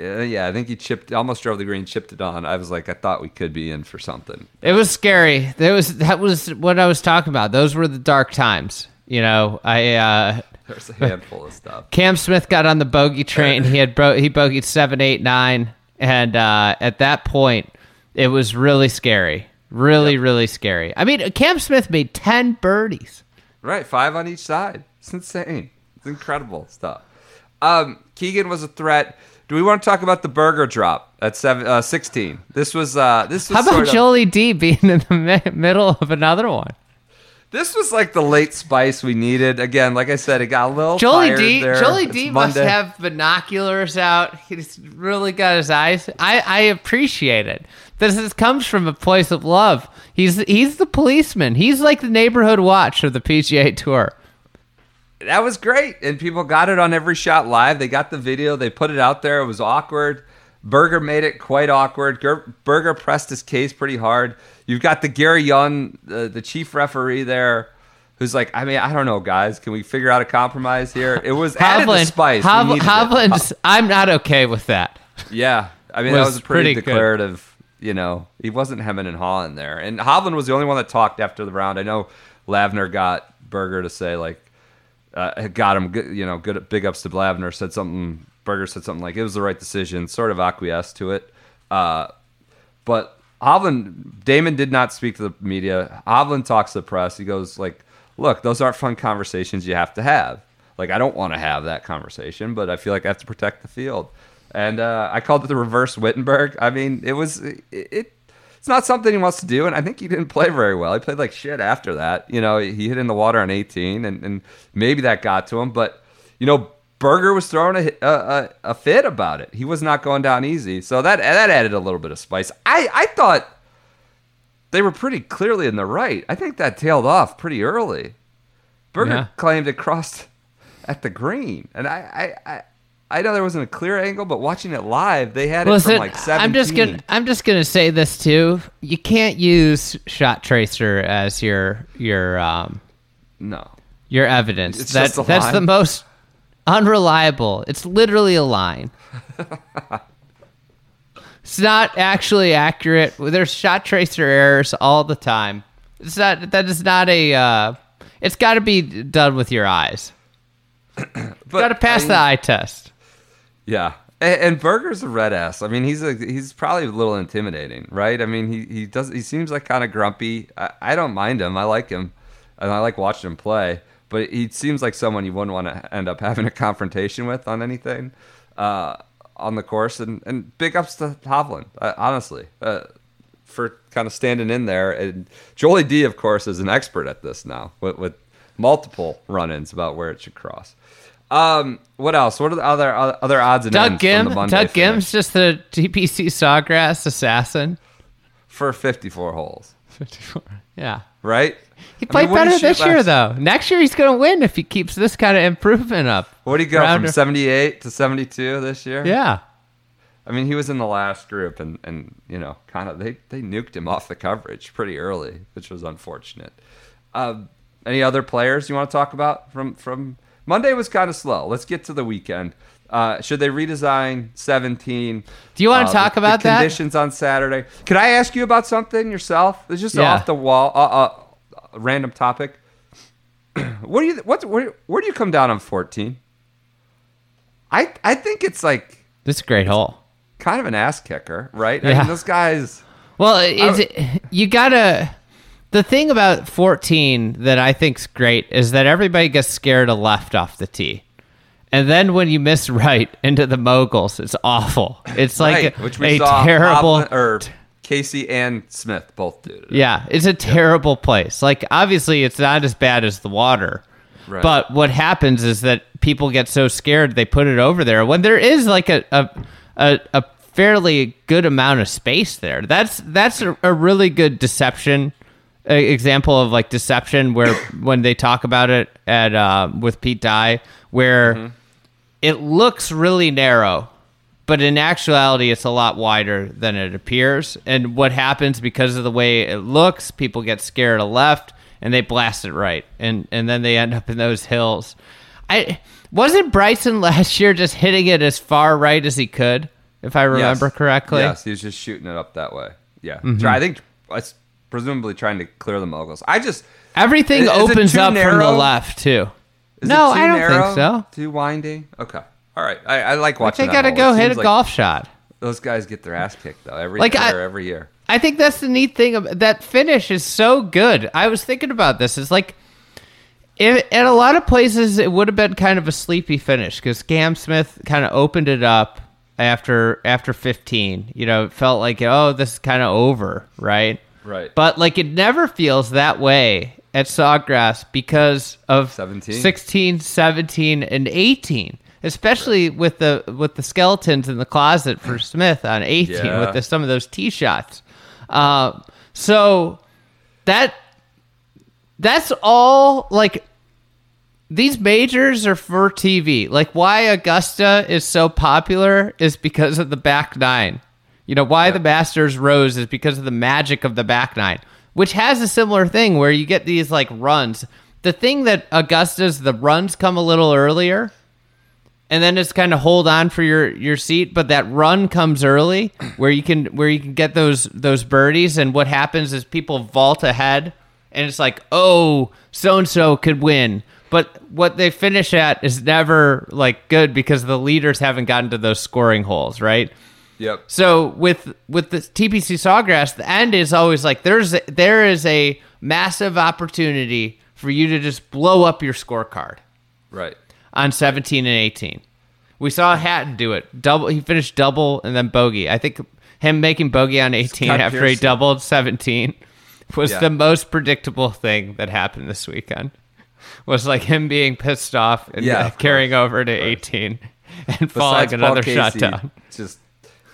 uh, yeah, I think he chipped, almost drove the green, chipped it on. I was like, I thought we could be in for something. It was scary. There was that was what I was talking about. Those were the dark times. You know, I uh, There's a handful of stuff. Cam Smith got on the bogey train. He had bro- he bogeyed seven, eight, nine, and uh, at that point, it was really scary. Really, really scary. I mean, Cam Smith made ten birdies. Right, five on each side. It's insane. It's incredible stuff. Um, Keegan was a threat. Do we want to talk about the Berger drop at seven, uh, 16? This was uh, this was How about sort of- Jolie D being in the mi- middle of another one? This was like the late spice we needed. Again, like I said, it got a little Jolie D. there. Jolie It's D. must have binoculars out. He's really got his eyes. I, I appreciate it. This is, comes from a place of love. He's he's the policeman. He's like the neighborhood watch of the PGA Tour. that was great, and people got it on every shot live. They got the video. They put it out there. It was awkward. Berger made it quite awkward. Ger- Berger pressed his case pretty hard. You've got the Gary Young, uh, the chief referee there, who's like, I mean, I don't know, guys. Can we figure out a compromise here? It was added the Hovland, spice. We Hov- needed I'm not okay with that. Yeah, I mean that was was a pretty, pretty good. declarative. You know, he wasn't hemming and hawing there, and Hovland was the only one that talked after the round. I know Lavner got Berger to say like, uh, got him. Good, you know, good big ups to Lavner. Said something. Berger said something like it was the right decision. Sort of acquiesced to it. Uh, but Hovland, Dahmen did not speak to the media. Hovland talks to the press. He goes like, "Look, those aren't fun conversations you have to have. Like, I don't want to have that conversation, but I feel like I have to protect the field." And uh, I called it the reverse Wittenberg. I mean, it was it, it. It's not something he wants to do, and I think he didn't play very well. He played like shit after that. You know, he hit in the water on 18, and, and maybe that got to him. But you know, Berger was throwing a, a, a, fit about it. He was not going down easy, so that that added a little bit of spice. I I thought they were pretty clearly in the right. I think that tailed off pretty early. Berger Yeah. claimed it crossed at the green, and I I. I I know there wasn't a clear angle, but watching it live, they had it from like 17. I'm just gonna I'm just gonna say this too. You can't use shot tracer as your your um No. your evidence. It's That- that's the most unreliable. It's literally a line. It's not actually accurate. There's shot tracer errors all the time. It's not. That is not a. Uh, it's got to be done with your eyes. Got to pass I the eye test. Yeah. And, and Berger's a red ass. I mean, he's a he's probably a little intimidating, right? I mean, he, he does he seems like kind of grumpy. I, I don't mind him. I like him, and I like watching him play. But he seems like someone you wouldn't want to end up having a confrontation with on anything uh, on the course. And, and big ups to Hovland, uh, honestly, uh, for kind of standing in there. And Jolie D, of course, is an expert at this now with, with multiple run-ins about where it should cross. Um, what else? What are the other other odds and Doug ends Ghim. from the Monday Doug finish? Ghim's just the TPC Sawgrass assassin. for 54 holes, 54. Yeah. Right? He I played mean, better this year, though. Next year, he's going to win if he keeps this kind of improvement up. What did he go Rounder. from 78 to 72 this year? Yeah. I mean, he was in the last group, and and you know, kind of they they nuked him off the coverage pretty early, which was unfortunate. Um, any other players you want to talk about from from Monday was kind of slow. Let's get to the weekend. Uh, should they redesign 17? Do you wanna Uh, talk the- about the that? Conditions on Saturday. Could I ask you about something yourself? It's just Yeah. off the wall, uh, uh, random topic. what do you what where, where do you come down on 14? I I think it's like This is a great hole. kind of an ass kicker, right? I Yeah. mean, those guys. Well, is it, you gotta. The thing about 14 that I think's great is that everybody gets scared of left off the tee, and then when you miss right into the moguls, it's awful. It's like right, a, which we a saw terrible. Or Casey and Smith both did. it. Yeah, it's a terrible place. Like obviously it's not as bad as the water. Right. But what happens is that people get so scared they put it over there when there is like a a, a, a fairly good amount of space there. That's that's a, a really good deception example of like deception where when they talk about it at uh, with Pete Dye where Mm-hmm. It looks really narrow, but in actuality, it's a lot wider than it appears. And what happens because of the way it looks, people get scared of left and they blast it right, and and then they end up in those hills. I wasn't Bryson last year just hitting it as far right as he could, if I remember Yes. correctly. Yes, he was just shooting it up that way. Yeah, Mm-hmm. I think it's presumably trying to clear the moguls. I just Everything Is- is it opens up from the left too. Is no, I don't narrow, think so. Too winding. Okay, all right. I, I like watching. they got to go It hit a like golf shot. Those guys get their ass kicked though every Like, I- year, every year. I think that's the neat thing. About, that finish is so good. I was thinking about this. It's like, it, at a lot of places, it would have been kind of a sleepy finish because Cam Smith kind of opened it up after after 15. You know, it felt like, oh, this is kind of over, right? Right. But like, it never feels that way at Sawgrass because of 17. 16, 17, and 18. Especially with the with the skeletons in the closet for Smith on 18 Yeah. with the, some of those tee shots. Uh, so that that's all like these majors are for TV. Like why Augusta is so popular is because of the back nine. You know why the Masters rose is because of the magic of the back nine, which has a similar thing where you get these like runs. The thing that Augusta's the runs come a little earlier, and then it's kind of hold on for your your seat but that run comes early where you can where you can get those those birdies and what happens is people vault ahead and it's like oh so and so could win but what they finish at is never like good because the leaders haven't gotten to those scoring holes right Yep. so with with the TPC Sawgrass, the end is always like there's a, there is a massive opportunity for you to just blow up your scorecard Right. on 17 and 18. We saw Hatton do it. Double he finished double and then bogey. I think him making bogey on 18 Scott after he doubled 17 was Yeah. the most predictable thing that happened this weekend. Was like him being pissed off and Yeah, carrying over to 18 and falling Besides another Paul shot Casey down. just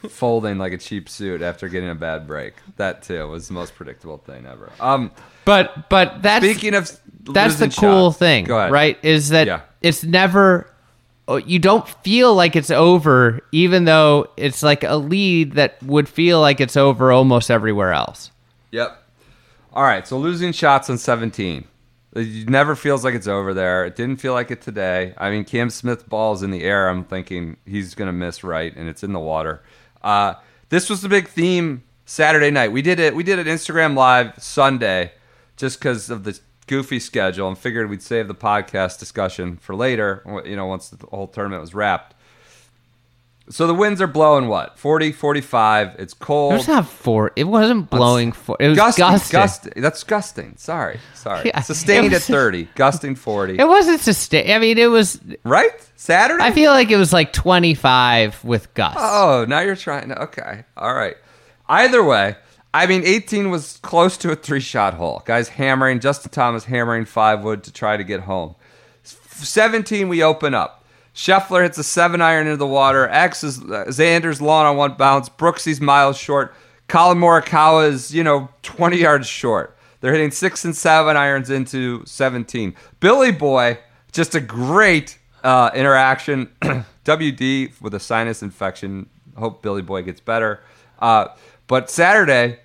folding like a cheap suit after getting a bad break. That too was the most predictable thing ever. Um, But but that's speaking of that's the cool shots- thing, Go ahead. right? Is that Yeah. it's never oh, you don't feel like it's over, even though it's like a lead that would feel like it's over almost everywhere else. Yep. All right. So losing shots on 17. It never feels like it's over there. It didn't feel like it today. I mean, Cam Smith balls in the air. I'm thinking he's going to miss right, and it's in the water. Uh, this was the big theme Saturday night. We did it. We did an Instagram live Sunday, just because of the goofy schedule, and figured we'd save the podcast discussion for later. You know, once the whole tournament was wrapped. So the winds are blowing what 40, 45. It's cold. It was not four. It wasn't blowing four. It was gusting, gusting. gusting. That's gusting. Sorry, sorry. Yeah, Sustained it at thirty, gusting forty. It wasn't sustained. I mean, it was. right? Saturday. I feel like it was like 25 with gusts. Oh, now you're trying to. Okay. All right. Either way, I mean, 18 was close to a three shot hole. Guys hammering, Justin Thomas hammering five wood to try to get home. 17, we open up. Scheffler hits a seven iron into the water. X is uh, Xander's lawn on one bounce. Brooksy's miles short. Collin Morikawa is, you know, 20 yards short. They're hitting six and seven irons into 17. Billy Boy, just a great uh, interaction. WD with a sinus infection. Hope Billy Boy gets better. Uh, but Saturday,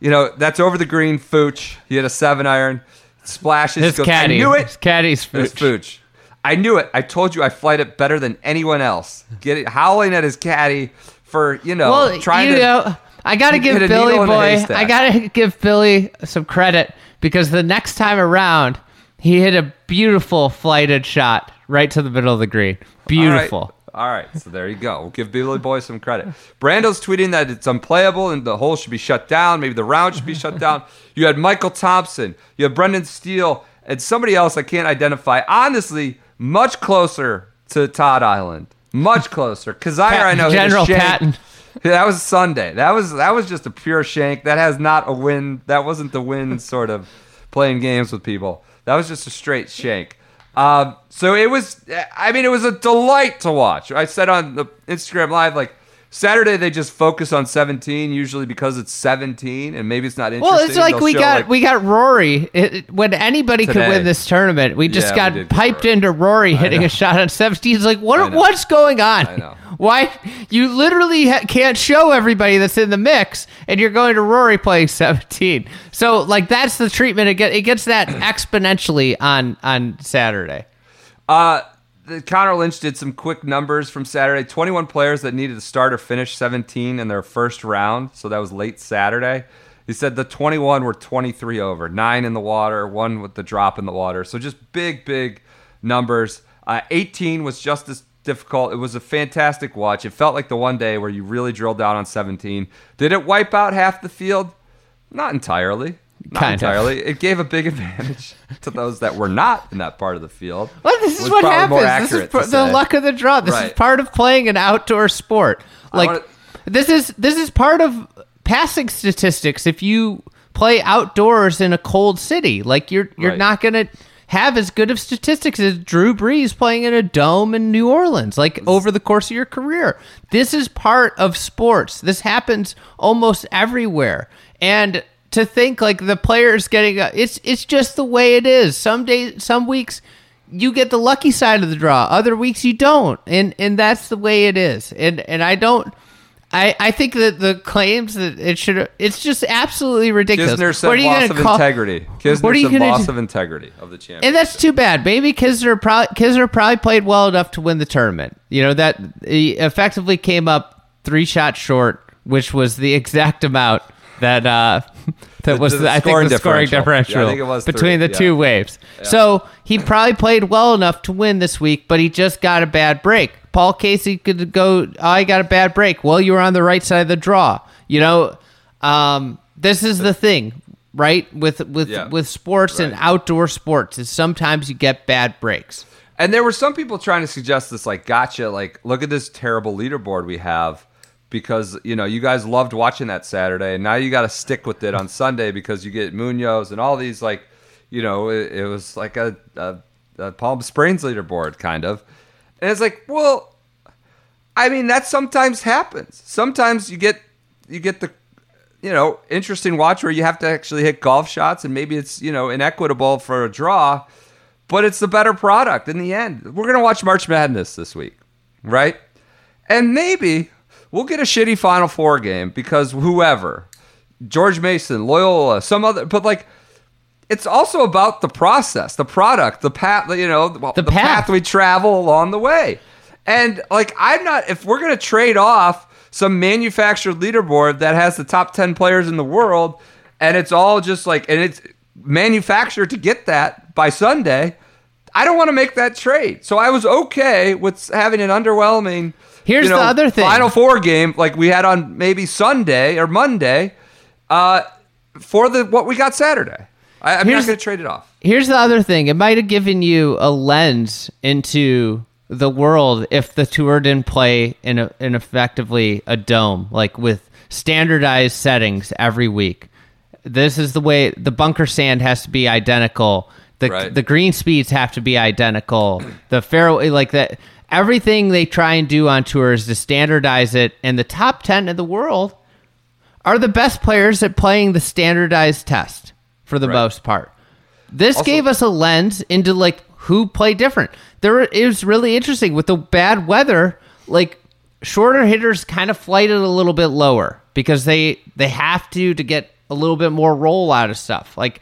you know, that's over the green. Fooch, he had a seven iron. Splashes. His goes, caddy. I knew it. His caddy's It was Fooch. I knew it. I told you I flight it better than anyone else. Get it, howling at his caddy for you know Well, trying you to. know, I got to give Billy needle in a Boy. I got to give Billy some credit because the next time around, he hit a beautiful flighted shot right to the middle of the green. Beautiful. All right. All right, so there you go. We'll give Billy Boy some credit. Brando's tweeting that it's unplayable and the hole should be shut down. Maybe the round should be shut down. You had Michael Thompson, you had Brendan Steele, and somebody else I can't identify. Honestly, much closer to Todd Island. Much closer. Kizzire, I know. General. Patton. Yeah, that was Sunday. That was that was just a pure shank. That has not a win. That wasn't the win sort of playing games with people. That was just a straight shank. Um, so it was. I mean, it was a delight to watch. I said on the Instagram live like. Saturday they just focus on 17 usually because it's 17 and maybe it's not interesting. Well, it's like They'll we got like- we got Rory. It, it- when anybody could win this tournament, we just Yeah, got get piped Rory. into Rory hitting a shot on 17. It's like what what's going on? Why you literally ha- can't show everybody that's in the mix, and you're going to Rory playing 17. So like that's the treatment. It, get, it gets that exponentially on on Saturday. Uh, the Connor Lynch did some quick numbers from Saturday. 21 players that needed to start or finish 17 in their first round. So that was late Saturday. He said the 21 were 23 over, nine in the water, one with the drop in the water. So just big, big numbers. Uh, 18 was just as difficult. It was a fantastic watch. It felt like the one day where you really drilled down on 17. Did it wipe out half the field? Not entirely. Not Kind of. entirely. It gave a big advantage to those that were not in that part of the field. Well, this is what happens. This is to the luck of the draw. This is part of playing an outdoor sport. Like wanna- this is this is part of passing statistics. If you play outdoors in a cold city, like you're you're Right. not gonna have as good of statistics as Drew Brees playing in a dome in New Orleans, like over the course of your career. This is part of sports. This happens almost everywhere. And to think like the players getting it's it's just the way it is. Some days, some weeks you get the lucky side of the draw. Other weeks you don't, and and that's the way it is. And and I don't. I, I think that the claims that it should it's just absolutely ridiculous. Kisner said What are you loss of call- integrity. Kisner What are you said loss do? of integrity of the champion. And that's too bad. Maybe Kisner probably Kisner probably played well enough to win the tournament. You know that he effectively came up three shots short, which was the exact amount that uh, that was the the, I think scoring the scoring differential. differential Yeah, I think it was between three, the yeah. two waves. So he probably played well enough to win this week, but he just got a bad break. Paul Casey could go. Oh, I got a bad break. Well, you were on the right side of the draw. You know, um, this is the thing, right? With with Yeah. with sports and outdoor sports, is sometimes you get bad breaks. And there were some people trying to suggest this, like, gotcha, like, look at this terrible leaderboard we have because, you know, you guys loved watching that Saturday, and now you got to stick with it on Sunday because you get Munoz and all these, like, you know, it, it was like a, a, a Palm Springs leaderboard, kind of. And it's like, well, I mean, that sometimes happens. Sometimes you get, you get the, you know, interesting watch where you have to actually hit golf shots, and maybe it's, you know, inequitable for a draw but it's the better product in the end. We're gonna watch March Madness this week, right? And maybe we'll get a shitty Final Four game because whoever, George Mason, Loyola, some other, but like. It's also about the process, the product, the path, you know, the, path. path we travel along the way. And like, I'm not, if we're going to trade off some manufactured leaderboard that has the top 10 players in the world and it's all just like and it's manufactured to get that by Sunday. I don't want to make that trade. So I was okay with having an underwhelming Here's you know, the other thing. Final Four game like we had on maybe Sunday or Monday uh, for the what we got Saturday. I, I'm Here's- not going to trade it off. Here's the other thing. It might have given you a lens into the world if the tour didn't play in a, in effectively a dome, like with standardized settings every week. This is the way the bunker sand has to be identical. The Right. the green speeds have to be identical. The fairway like that everything they try and do on tour is to standardize it and the top 10 in the world are the best players at playing the standardized test for the Right. most part. This Also- gave us a lens into like who play different. There it was really interesting with the bad weather. Like shorter hitters kind of flighted a little bit lower because they they have to to get a little bit more roll out of stuff. Like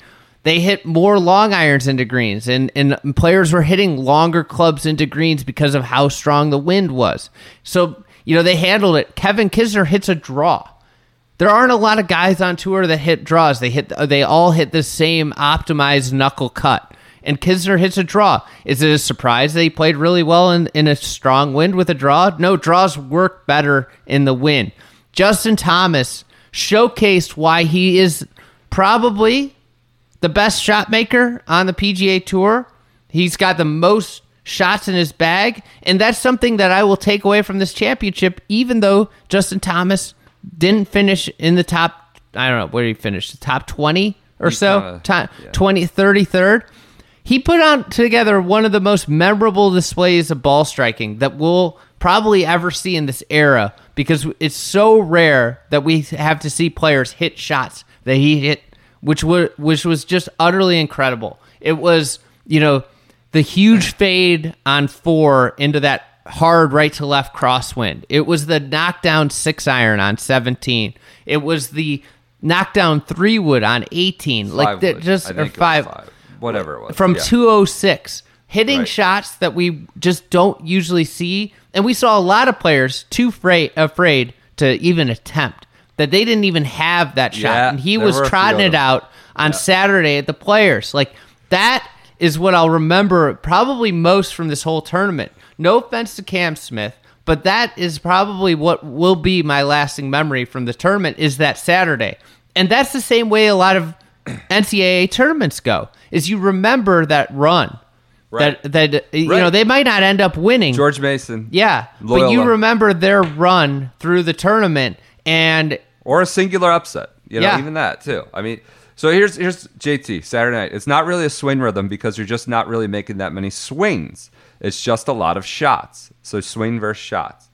they hit more long irons into greens, and and players were hitting longer clubs into greens because of how strong the wind was. So you know they handled it. Kevin Kisner hits a draw. There aren't a lot of guys on tour that hit draws. They hit they all hit the same optimized knuckle cut. And Kisner hits a draw. Is it a surprise that he played really well in, in a strong wind with a draw? No, draws work better in the wind. Justin Thomas showcased why he is probably the best shot maker on the PGA Tour. He's got the most shots in his bag, and that's something that I will take away from this championship. Even though Justin Thomas didn't finish in the top, I don't know where he finished, the top twenty or He so, kinda- top yeah. 20, 33rd. He put on together one of the most memorable displays of ball striking that we'll probably ever see in this era because it's so rare that we have to see players hit shots that he hit, which was which was just utterly incredible. It was you know the huge fade on four into that hard right to left crosswind. It was the knockdown six iron on seventeen. It was the knockdown three wood on eighteen. like Five that wood. just or was five whatever it was from Yeah. 206 hitting Right. shots that we just don't usually see and we saw a lot of players too afraid afraid to even attempt that they didn't even have that shot Yeah, and he was were a few trotting it out on Saturday at the players like that is what I'll remember probably most from this whole tournament no offense to Cam Smith but that is probably what will be my lasting memory from the tournament is that Saturday and that's the same way a lot of NCAA tournaments go. Is you remember that run, Right. that that uh, you Right. know they might not end up winning. George Mason. yeah, but you remember their run through the tournament, and or a singular upset. You know, Yeah. even that too. I mean, so here's here's JT Saturday night. It's not really a swing rhythm because you're just not really making that many swings. It's just a lot of shots. So swing versus shots.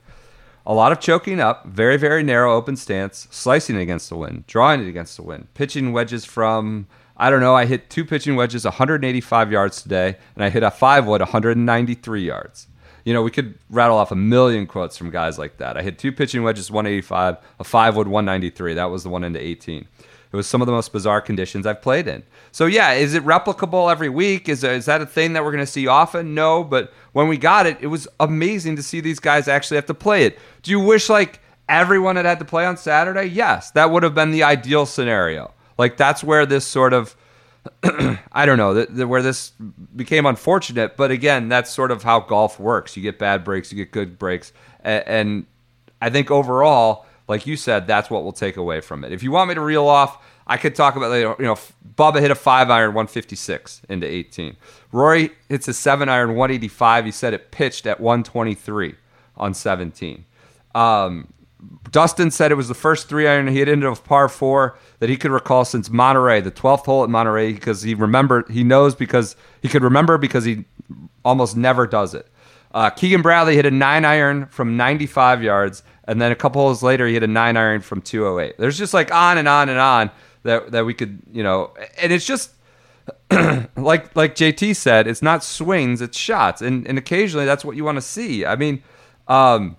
A lot of choking up, very very narrow open stance, slicing it against the wind, drawing it against the wind, pitching wedges from I don't know. I hit two pitching wedges 185 yards today, and I hit a five wood 193 yards. You know, we could rattle off a million quotes from guys like that. I hit two pitching wedges, 185, a five wood, 193. That was the one into 18. It was some of the most bizarre conditions I've played in. So yeah, is it replicable every week? Is is that a thing that we're going to see often? No, but when we got it, it was amazing to see these guys actually have to play it. Do you wish like everyone had had to play on Saturday? Yes, that would have been the ideal scenario. Like that's where this sort of I don't know that where this became unfortunate, but again, that's sort of how golf works. You get bad breaks, you get good breaks, and, and I think overall, like you said, that's what we'll take away from it. If you want me to reel off, I could talk about you know Bubba hit a five iron 156 into 18. Rory hits a seven iron 185. He said it pitched at 123 on 17. Um, Dustin said it was the first three iron he had ended a par four that he could recall since Monterey, the 12th hole at Monterey, because he remembered, he knows because he could remember because he almost never does it. Uh, Keegan Bradley hit a nine iron from 95 yards, and then a couple holes later, he hit a nine iron from 208. There's just like on and on and on that that we could, you know, and it's just like like JT said, it's not swings, it's shots, and and occasionally that's what you want to see. I mean, um,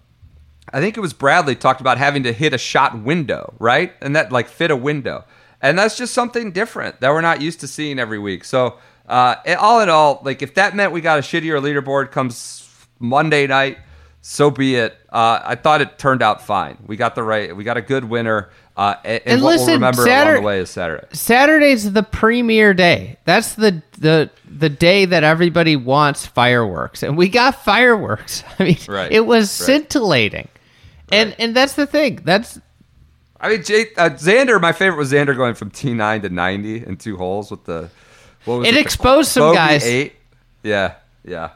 I think it was Bradley talked about having to hit a shot window, right? And that like fit a window. And that's just something different that we're not used to seeing every week. So, uh, all in all, like if that meant we got a shittier leaderboard comes Monday night, so be it. Uh, I thought it turned out fine. We got the right. We got a good winner. Uh, and, and listen, we'll remember Saturday- along the way is Saturday. Saturday's the premier day. That's the the the day that everybody wants fireworks, and we got fireworks. I mean, Right, it was right. scintillating, and and that's the thing. That's I mean, Jay, uh, Xander. My favorite was Xander going from T nine to ninety in two holes with the. What was It the exposed some bogey guys. Eight. Yeah, yeah.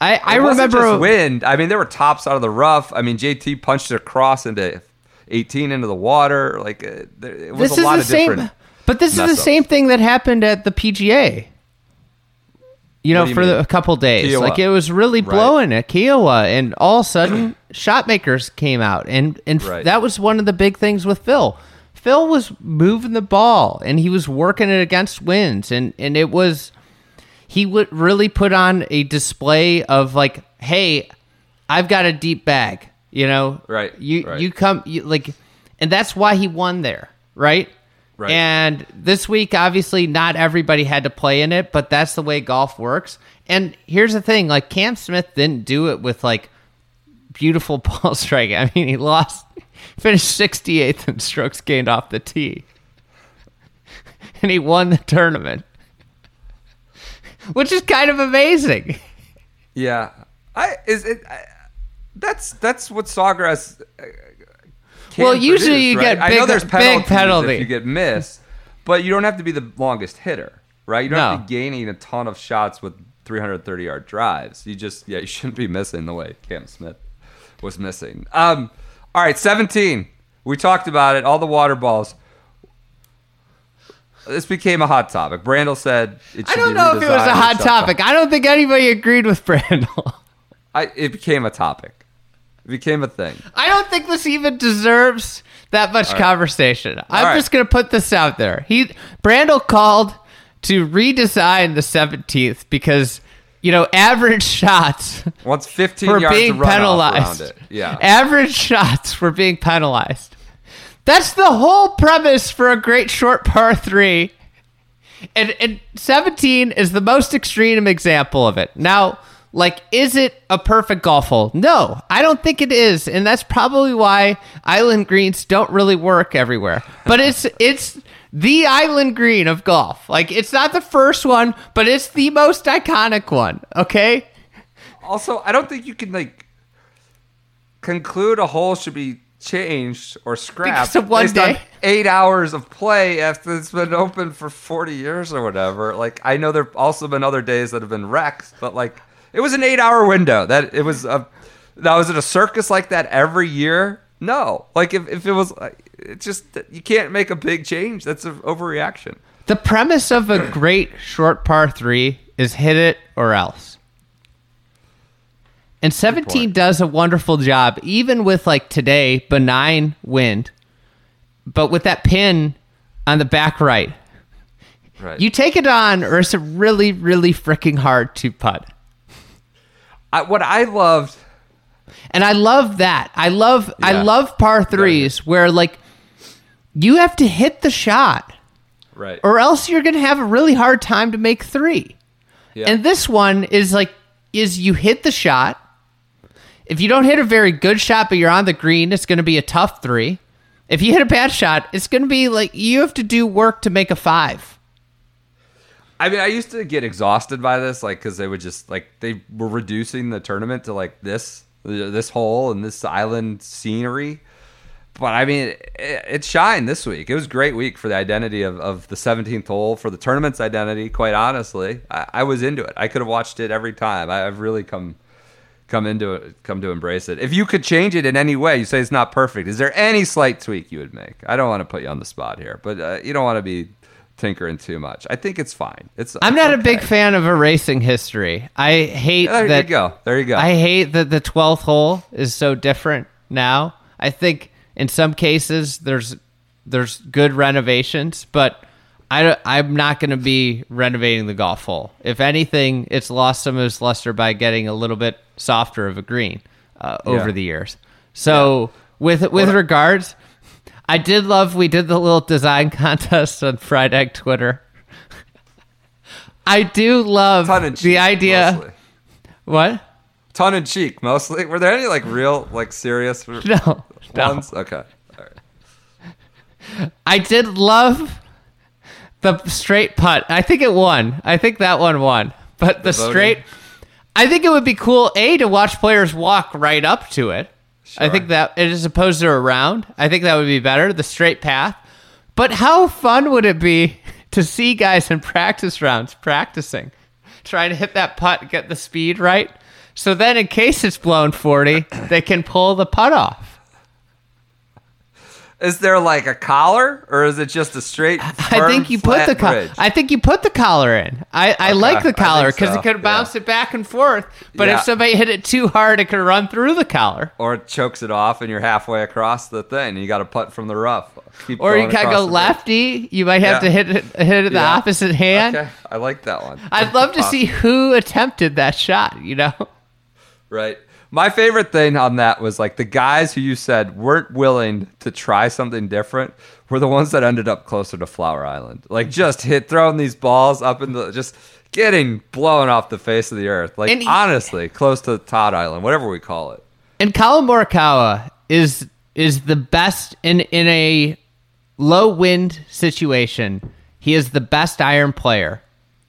I I It remember just wind. I mean, there were tops out of the rough. I mean, JT punched it across into eighteen into the water. Like uh, there, it was this a lot the of same, different. but this is the same thing that happened at the PGA. You know, you for the, a couple days, Kiawah. like it was really Right. blowing at Kiawah, and all of a sudden, shot makers came out, and and Right. that was one of the big things with Phil. Phil was moving the ball, and he was working it against winds, and and it was he would really put on a display of like, hey, I've got a deep bag, you know, Right, You right. you come you, like, and that's why he won there, right? Right. And this week, obviously, not everybody had to play in it, but that's the way golf works. And here's the thing: like Cam Smith didn't do it with like beautiful ball striking. I mean, he lost, finished 68th in strokes gained off the tee, and he won the tournament, which is kind of amazing. Yeah, I is it. I, that's that's what Sawgrass. Uh, Well, usually produce, you right? get I know big- there's big penalty. if you get missed, but you don't have to be the longest hitter, right? You don't have to be gaining a ton of shots with 330 yard drives. You just yeah, you shouldn't be missing the way Cam Smith was missing. Um, all right, 17. We talked about it. All the water balls. This became a hot topic. Brandel said it should I don't know if it was a hot topic. I don't think anybody agreed with Brandel. I, it became a topic. It became a thing. I don't think this even deserves that much conversation. I'm right. just gonna put this out there. He Brandel called to redesign the 17th because you know average shots Once 15 were yards being penalized. Yeah. average shots were being penalized. That's the whole premise for a great short par three. And, and 17 is the most extreme example of it. Now, like, is it a perfect golf hole? No, I don't think it is, and that's probably why island greens don't really work everywhere. But it's it's the island green of golf. Like, it's not the first one, but it's the most iconic one. Okay, Also, I don't think you can like conclude a hole should be changed or scrapped Because of one based on eight hours of play after it's been open for 40 years or whatever. Like, I know there've also been other days that have been wrecks, but like, it was an eight-hour window. That it was a. Now, is it a circus like that every year? No. Like, if, if it was, uh, it just you can't make a big change. That's an overreaction. The premise of a great short par three is hit it or else. And 17 does a wonderful job, even with like today, benign wind, but with that pin on the back right. Right. You take it on, or it's a really, really freaking hard to putt. I, what I loved. And I love that. I love I love par threes where like you have to hit the shot. Right. or else you're going to have a really hard time to make three. Yeah. And this one is like, is you hit the shot. If you don't hit a very good shot, but you're on the green, it's going to be a tough three. If you hit a bad shot, it's going to be like you have to do work to make a five. I mean, I used to get exhausted by this, like, because they would just like they were reducing the tournament to like this, this hole and this island scenery. But I mean, it, it shined this week. It was a great week for the identity of, of the 17th hole, for the tournament's identity. Quite honestly, I, I was into it. I could have watched it every time. I, I've really come come into it, come to embrace it. If you could change it in any way, you say it's not perfect. Is there any slight tweak you would make? I don't want to put you on the spot here, but uh, you don't want to be tinkering too much. I think it's fine. It's I'm not a big fan of erasing history. I hate There that. you go. There you go. I hate that the 12th hole is so different now. I think in some cases there's there's good renovations, but I I'm not going to be renovating the golf hole. If anything, it's lost some of its luster by getting a little bit softer of a green uh, over Yeah. the years. So with with regards, I did love we did the little design contest on Fried Egg Twitter. I do love the cheek, idea. mostly. What? tongue in cheek mostly. Were there any like real like serious No, no. Okay. All right. I did love the straight putt. I think it won. I think that one won. But the, voting? straight, I think it would be cool. A to watch players walk right up to it. I think that as opposed to around. I think that would be better. The straight path. But how fun would it be to see guys in practice rounds practicing, trying to hit that putt, get the speed right? So then, in case it's blown forty, they can pull the putt off. Is there like a collar or is it just a straight? I think you put the collar. I think you put the collar in. I, I like the collar because so, it could yeah. bounce it back and forth. But Yeah. if somebody hit it too hard, it could run through the collar. or it chokes it off and you're halfway across the thing. You got to putt from the rough. Keep Or you can go the bridge. lefty. You might have Yeah. to hit it hit it the opposite hand. Okay, I like that one. I'd love to see who attempted that shot. You know, Right. My favorite thing on that was like the guys who you said weren't willing to try something different were the ones that ended up closer to Flower Island. Like just hit throwing these balls up in the just getting blown off the face of the earth. Like he- honestly, close to Todd Island, whatever we call it. and Collin Morikawa is is the best in in a low wind situation. He is the best iron player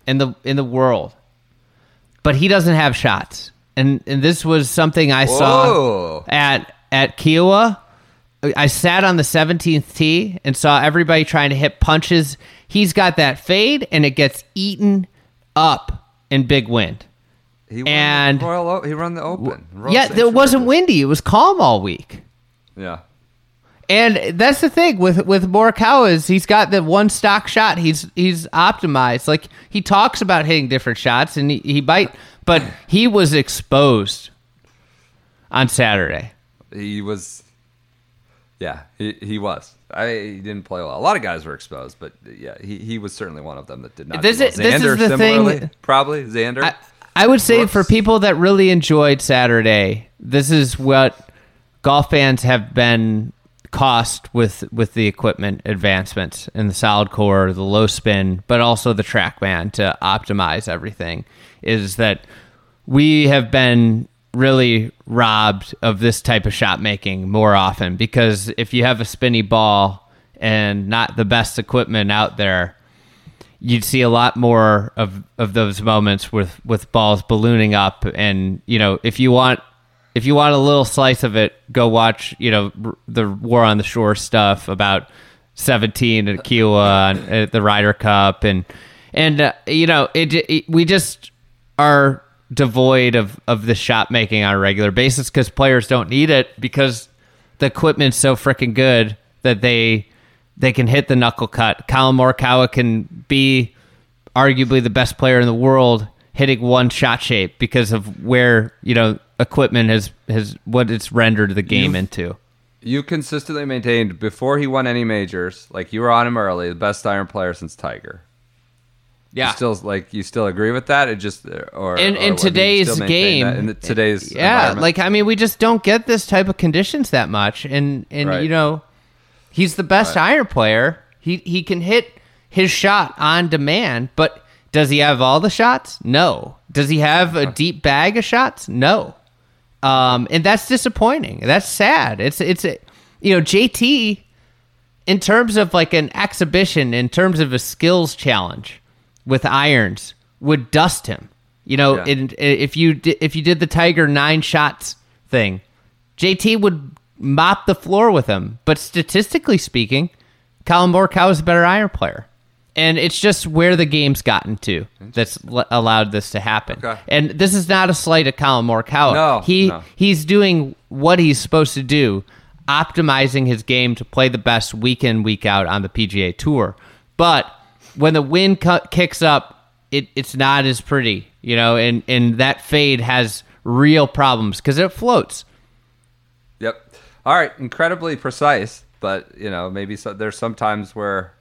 in the in the world, but he doesn't have shots. And and this was something I saw at at Kiawah. I sat on the 17th tee and saw everybody trying to hit punches. He's got that fade, and it gets eaten up in big wind. He won And- the Royal O- he run the Open. Royal yeah, it wasn't windy. It was calm all week. Yeah. And that's the thing with with Morikawa is he's got the one stock shot. He's he's optimized. Like he talks about hitting different shots and he, he might, but he was exposed on Saturday. He was Yeah, he, he was. I he didn't play well. A lot of guys were exposed, but yeah, he, he was certainly one of them that did not. This well. is- this is the thing- Probably Xander. I, I would say Whoops. for people that really enjoyed Saturday, this is what golf fans have been cost with with the equipment advancements in the solid core, the low spin, but also the TrackMan to optimize everything. Is that we have been really robbed of this type of shot making more often because if you have a spinny ball and not the best equipment out there, you'd see a lot more of, of those moments with, with balls ballooning up and you know if you want if you want a little slice of it go watch you know r- the war on the shore stuff about 17 at Kiawah and at the Ryder Cup and and uh, you know it, it we just are devoid of of the shot making on a regular basis because players don't need it because the equipment's so freaking good that they they can hit the knuckle cut. Collin Morikawa can be arguably the best player in the world hitting one shot shape because of where you know equipment has has what it's rendered the game You've- into. you consistently maintained before he won any majors, like you were on him early, the best iron player since Tiger. Yeah, You still like you still agree with that? It just uh, or in or in what, today's game, in the, today's yeah, like I mean, we just don't get this type of conditions that much, and and Right. you know, he's the best Right. iron player. He he can hit his shot on demand, but does he have all the shots? No. Does he have a deep bag of shots? No. Um, and that's disappointing. That's sad. It's it's you know JT in terms of like an exhibition, in terms of a skills challenge with irons, would dust him. You know, Yeah. in, if you di- if you did the Tiger nine shots thing, JT would mop the floor with him. But statistically speaking, Collin Morikawa is a better iron player, and it's just where the game's gotten to that's l- allowed this to happen. Okay. And this is not a slight at Collin Morikawa. No, he no. he's doing what he's supposed to do, optimizing his game to play the best week in week out on the PGA Tour. But when the wind cu- kicks up, it, it's not as pretty, you know, and and that fade has real problems because it floats. Yep. All right. Incredibly precise, but you know maybe so, there's some times where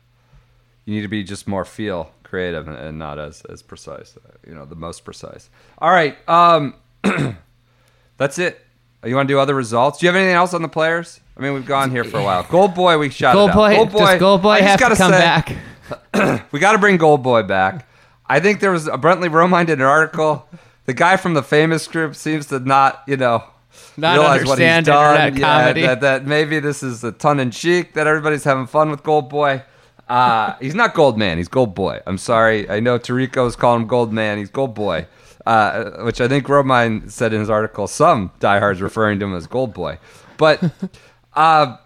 you need to be just more feel creative and, and not as as precise. uh, You know, the most precise. All right. Um, that's it. You want to do other results? Do you have anything else on the players? I mean, we've gone here for a while. Gold Boy, we shot Gold boy, Gold Boy, Gold Boy I have to come say, back? we got to bring Gold Boy back. I think there was a Brentley Romine did an article. The guy from the famous group seems to not, you know, Not realize what he's understand done. Yeah, that, that maybe this is a ton in cheek that everybody's having fun with Gold Boy. Uh, he's not Gold Man. He's Gold Boy. I'm sorry. I know Tarico's calling him Gold Man. He's Gold Boy, uh, which I think Romine said in his article. Some diehards referring to him as Gold Boy, but uh,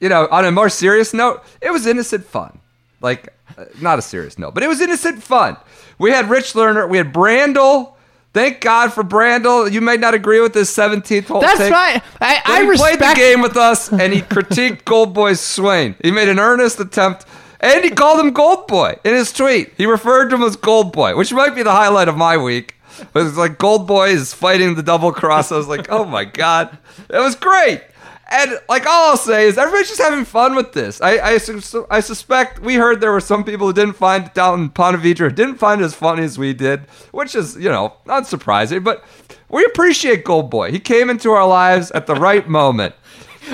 you know, on a more serious note, it was innocent fun. Like, uh, not a serious note, but it was innocent fun. We had Rich Lerner, we had Brandel. Thank God for Brandel. You may not agree with this 17th hole. That's take, fine. I, I he played the game with us and he critiqued Gold Boy's swing. He made an earnest attempt and he called him Gold Boy in his tweet. He referred to him as Gold Boy, which might be the highlight of my week. It was like Gold Boy is fighting the double cross. I was like, oh my God. It was great. And like all I'll say is everybody's just having fun with this. I I, I suspect we heard there were some people who didn't find it down in Ponte Vedra, didn't find it as funny as we did, which is, you know, not surprising, but we appreciate Gold Boy. He came into our lives at the right moment.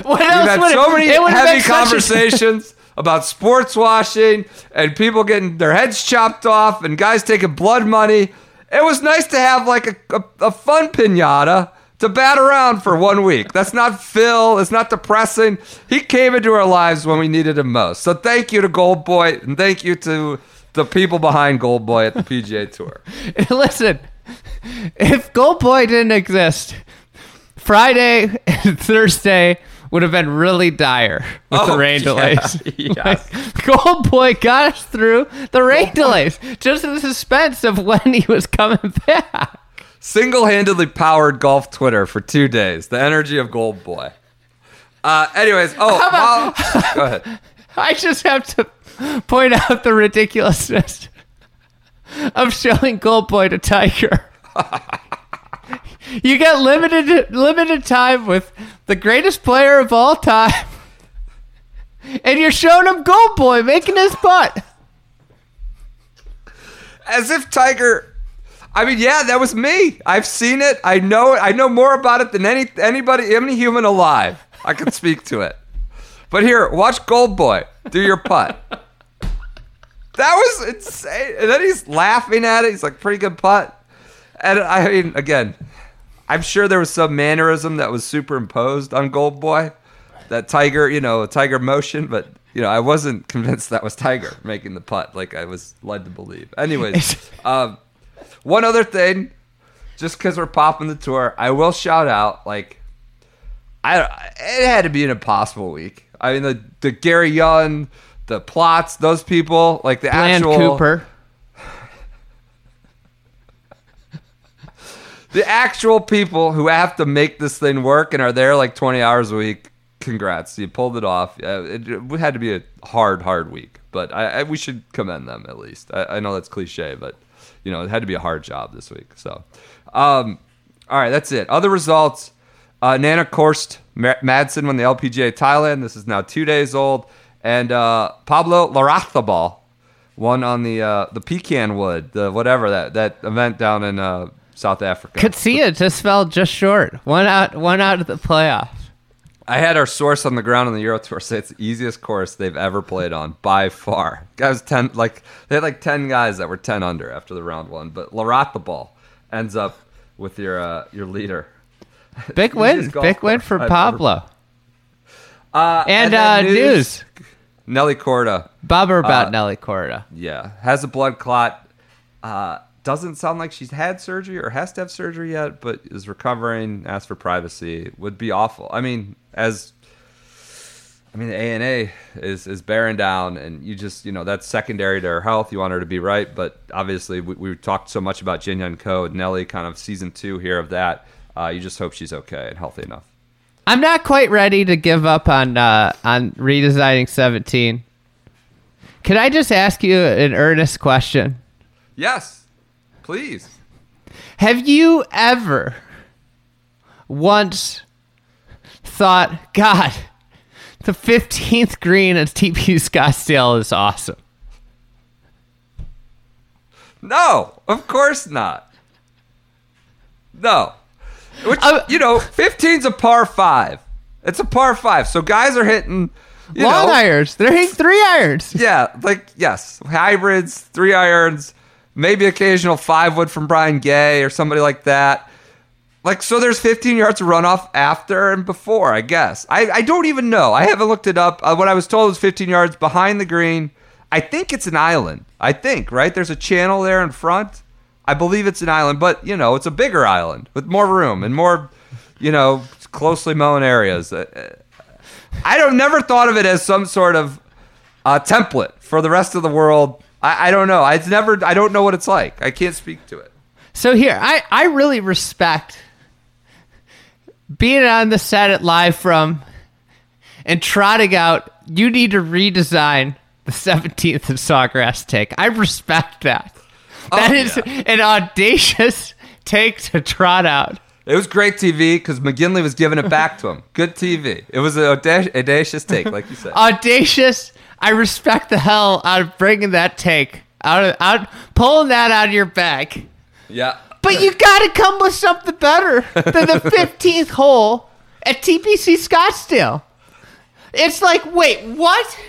What We've else had would so many it heavy been such a- conversations about sports washing and people getting their heads chopped off and guys taking blood money. It was nice to have like a, a, a fun pinata to bat around for one week. That's not Phil. It's not depressing. He came into our lives when we needed him most. So thank you to Gold Boy and thank you to the people behind Gold Boy at the PGA Tour. Listen, if Gold Boy didn't exist, Friday and Thursday would have been really dire with the Oh, rain yeah, delays. yes. Like, Gold Boy got us through the rain delays. Just the suspense of when he was coming back. Single-handedly powered golf Twitter for two days. The energy of Gold Boy. Uh, anyways, oh, well, go ahead. I just have to point out the ridiculousness of showing Gold Boy to Tiger. You get limited limited time with the greatest player of all time, and you're showing him Gold Boy making his putt. as if Tiger. I mean, yeah, that was me. I've seen it. I know it. I know more about it than any anybody, any human alive. I can speak to it. But here, watch Gold Boy do your putt. That was insane. And then he's laughing at it. He's like, pretty good putt. And I mean, again, I'm sure there was some mannerism that was superimposed on Gold Boy. That Tiger, you know, Tiger motion, but you know, I wasn't convinced that was Tiger making the putt like I was led to believe. Anyways, um, one other thing, just because we're popping the tour, I will shout out like, I it had to be an impossible week. I mean, the the Gary Young, the Plotts, those people, like the Bland actual Cooper. The actual people who have to make this thing work and are there like 20 hours a week congrats. You pulled it off. It, had to be a hard hard week but I, I we should commend them at least. I, I know that's cliche but you know it had to be a hard job this week so. Um all right that's it. Other results. Uh, Nanna Koerstz Madsen won the LPGA Thailand. This is now two days old. And uh, Pablo Larrazabal won on the uh, the Pecanwood the whatever that that event down in uh, South Africa Katsia just fell just short. One out. One out of the playoff. I had our source on the ground on the Euro Tour say it's the easiest course they've ever played on by far. Guys, ten like they had like ten guys that were ten under after the round one, but Larrazabal ends up with your uh, your leader. Big win. Big win for I've Pablo. Uh, And, then uh, news. Nelly Korda, Bobber about Uh, Nelly Korda. yeah, has a blood clot. Doesn't sound like she's had surgery or has to have surgery yet, but is recovering. Asked for privacy. Would be awful. I mean, as I mean, the ANA is is bearing down, and you just you know that's secondary to her health. You want her to be right, but obviously we, we talked so much about Jin Young Ko, and Nelly, kind of season two here of that. Uh, you just hope she's okay and healthy enough. I'm not quite ready to give up on uh, on redesigning 17. Can I just ask you an earnest question? Yes, please. Have you ever once thought, God, the 15th green at TPC Scottsdale is awesome? No, of course not. No. Which, Uh, you know, 15's a par five. It's a par five. So guys are hitting, Long know, irons. They're hitting three irons. yeah, like, yes, hybrids, three irons. Maybe occasional five wood from Brian Gay or somebody like that. Like so, there's 15 yards of runoff after and before. I guess I, I don't even know. I haven't looked it up. Uh, what I was told was 15 yards behind the green. I think it's an island. I think right. There's a channel there in front. I believe it's an island, but you know, it's a bigger island with more room and more, you know, closely mown areas. Uh, I don't never thought of it as some sort of uh, template for the rest of the world. I, I don't know. I never. I don't know what it's like. I can't speak to it. So here, I, I really respect being on the set at live from and trotting out. You need to redesign the 17th of Sawgrass take. I respect that. Oh, that Oh, is yeah. an audacious take to trot out. It was great TV because McGinley was giving it back to him. Good TV. It was an audacious take, like you said. Audacious. I respect the hell out of bringing that take out of out, pulling that out of your bag. yeah. But you got to come with something better than the 15th hole at TPC Scottsdale. It's like, wait, what?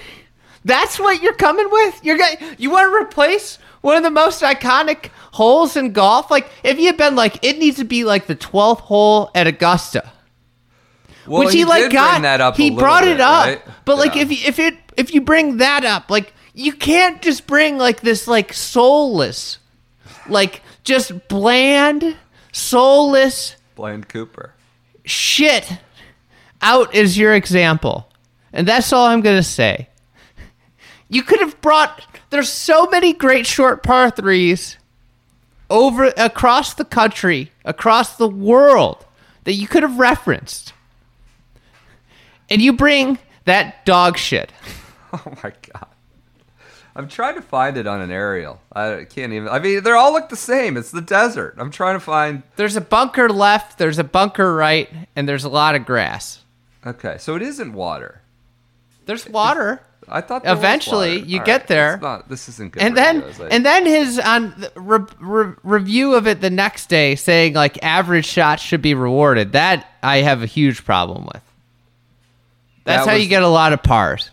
That's what you're coming with? You're going you want to replace one of the most iconic holes in golf? Like if you had been like it needs to be like the 12th hole at Augusta. Well, which he, like got that up. he brought bit, it up. right? But like if you, if it if you bring that up, like you can't just bring like this like soulless like just bland, soulless bland Cooper. shit out is your example. And that's all I'm going to say. You could have brought there's so many great short par 3s over across the country, across the world that you could have referenced. And you bring that dog shit. Oh my god. I'm trying to find it on an aerial. I can't even. I mean, they all look the same. It's the desert. I'm trying to find. There's a bunker left, there's a bunker right, and there's a lot of grass. Okay, so it isn't water. There's water. I thought there was Eventually, you All get right, there. it's not- this isn't good. and then it? and then his on the re- re- review of it the next day saying like average shots should be rewarded that i have a huge problem with that's That how was- you get a lot of pars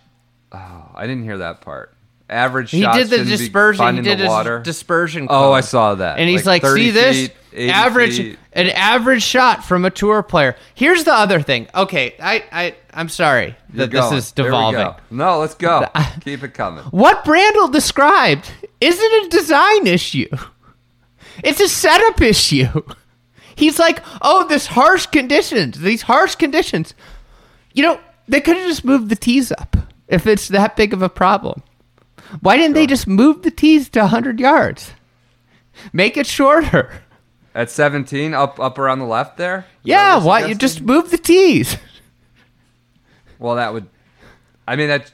Oh, I didn't hear that part. Average he shots did the dispersion he did the water. dispersion Oh. I saw that. and he's Like like, see this feet, 80 average feet. an average shot from a tour player here's the other thing okay i i i'm sorry You're that this is devolving. No, let's go. Keep it coming. What Brandel described isn't a design issue. It's a setup issue. He's like, oh, this harsh conditions, these harsh conditions. You know, they could have just moved the tees up if it's that big of a problem. Why didn't they just move the tees to 100 yards? Make it shorter. At 17, up up around the left there. Is Yeah, why you're you just move the tees? Well, that would. I mean, that.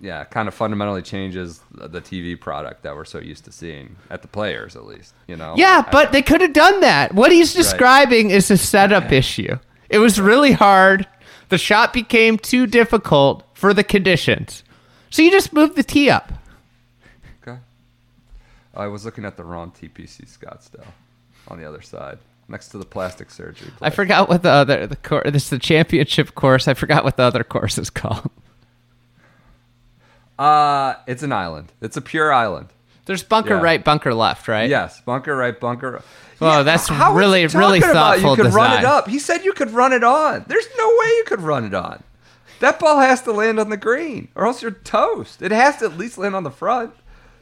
Yeah, kind of fundamentally changes the TV product that we're so used to seeing at the players, at least. You know. Yeah, but they could have done that. What he's describing is a setup issue. It was really hard. The shot became too difficult for the conditions. So you just moved the tee up. Okay. I was looking at the wrong TPC Scottsdale on the other side, next to the plastic surgery. I forgot what the other the course. This is the championship course. I forgot what the other course is called. Uh, it's an island. It's a pure island. There's bunker Yeah. right, bunker left, right? Yes, bunker right, bunker. Well, that's how really, really talking about thoughtful You could run it up. He said you could run it on. There's no way you could run it on. That ball has to land on the green, or else you're toast. It has to at least land on the front.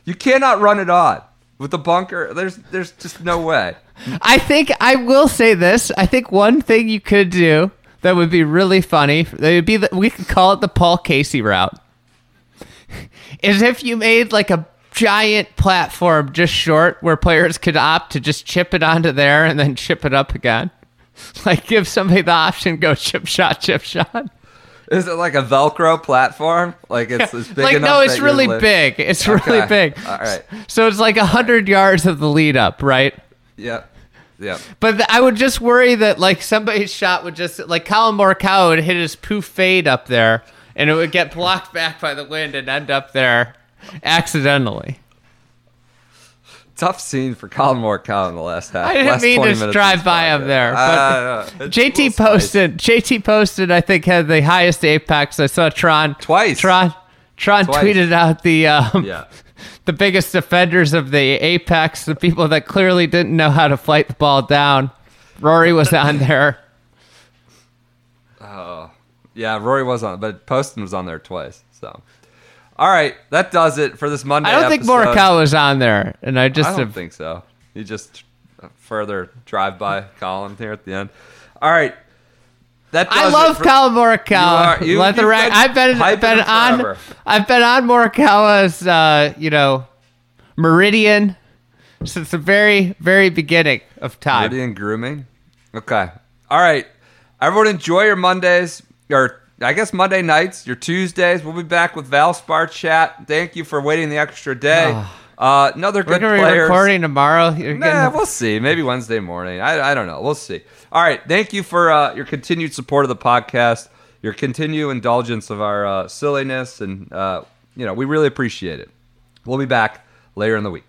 You cannot run it on with the bunker. There's, there's just no way. I think I will say this. I think one thing you could do that would be really funny. That would be the, we could call it the Paul Casey route. Is if you made like a giant platform just short where players could opt to just chip it onto there and then chip it up again. Like give somebody the option, go chip shot, chip shot. Is it like a Velcro platform? Like it's, it's big like no, it's really big. It's Okay. really big. All right. So it's like a hundred yards of the lead up, right? Yep. Yep. But th- I would just worry that like somebody's shot would just like Collin Morikawa would hit his poof fade up there, and it would get blocked back by the wind and end up there accidentally. Tough scene for Collin Morikawa in the last half. I didn't last mean 20 to minutes drive by him there, I but know. It's a little JT posted. JT posted. I think had the highest apex. I saw Tron Twice. Tron Tron Twice. tweeted out the um, Yeah. the biggest defenders of the apex, the people that clearly didn't know how to flight the ball down. Rory was on there. Oh, yeah, Rory was on, but Poston was on there twice. So, all right, that does it for this Monday. I don't think episode. Morikawa was on there, and I just I don't have, think so. You just further drive by Collin here at the end. All right, that I love for- Collin Morikawa. You are- you- Let the I've been been on forever. I've been on Morikawa's uh, you know meridian since the very very beginning of time. Meridian grooming. Okay. All right. Everyone enjoy your Mondays, or I guess Monday nights, your Tuesdays. We'll be back with Valspar chat. Thank you for waiting the extra day. Uh, another We're good gonna be recording tomorrow. You're Nah, getting- we'll see. Maybe Wednesday morning. I, I don't know. We'll see. All right. Thank you for uh, your continued support of the podcast, your continued indulgence of our uh, silliness, and uh, you know we really appreciate it. We'll be back later in the week.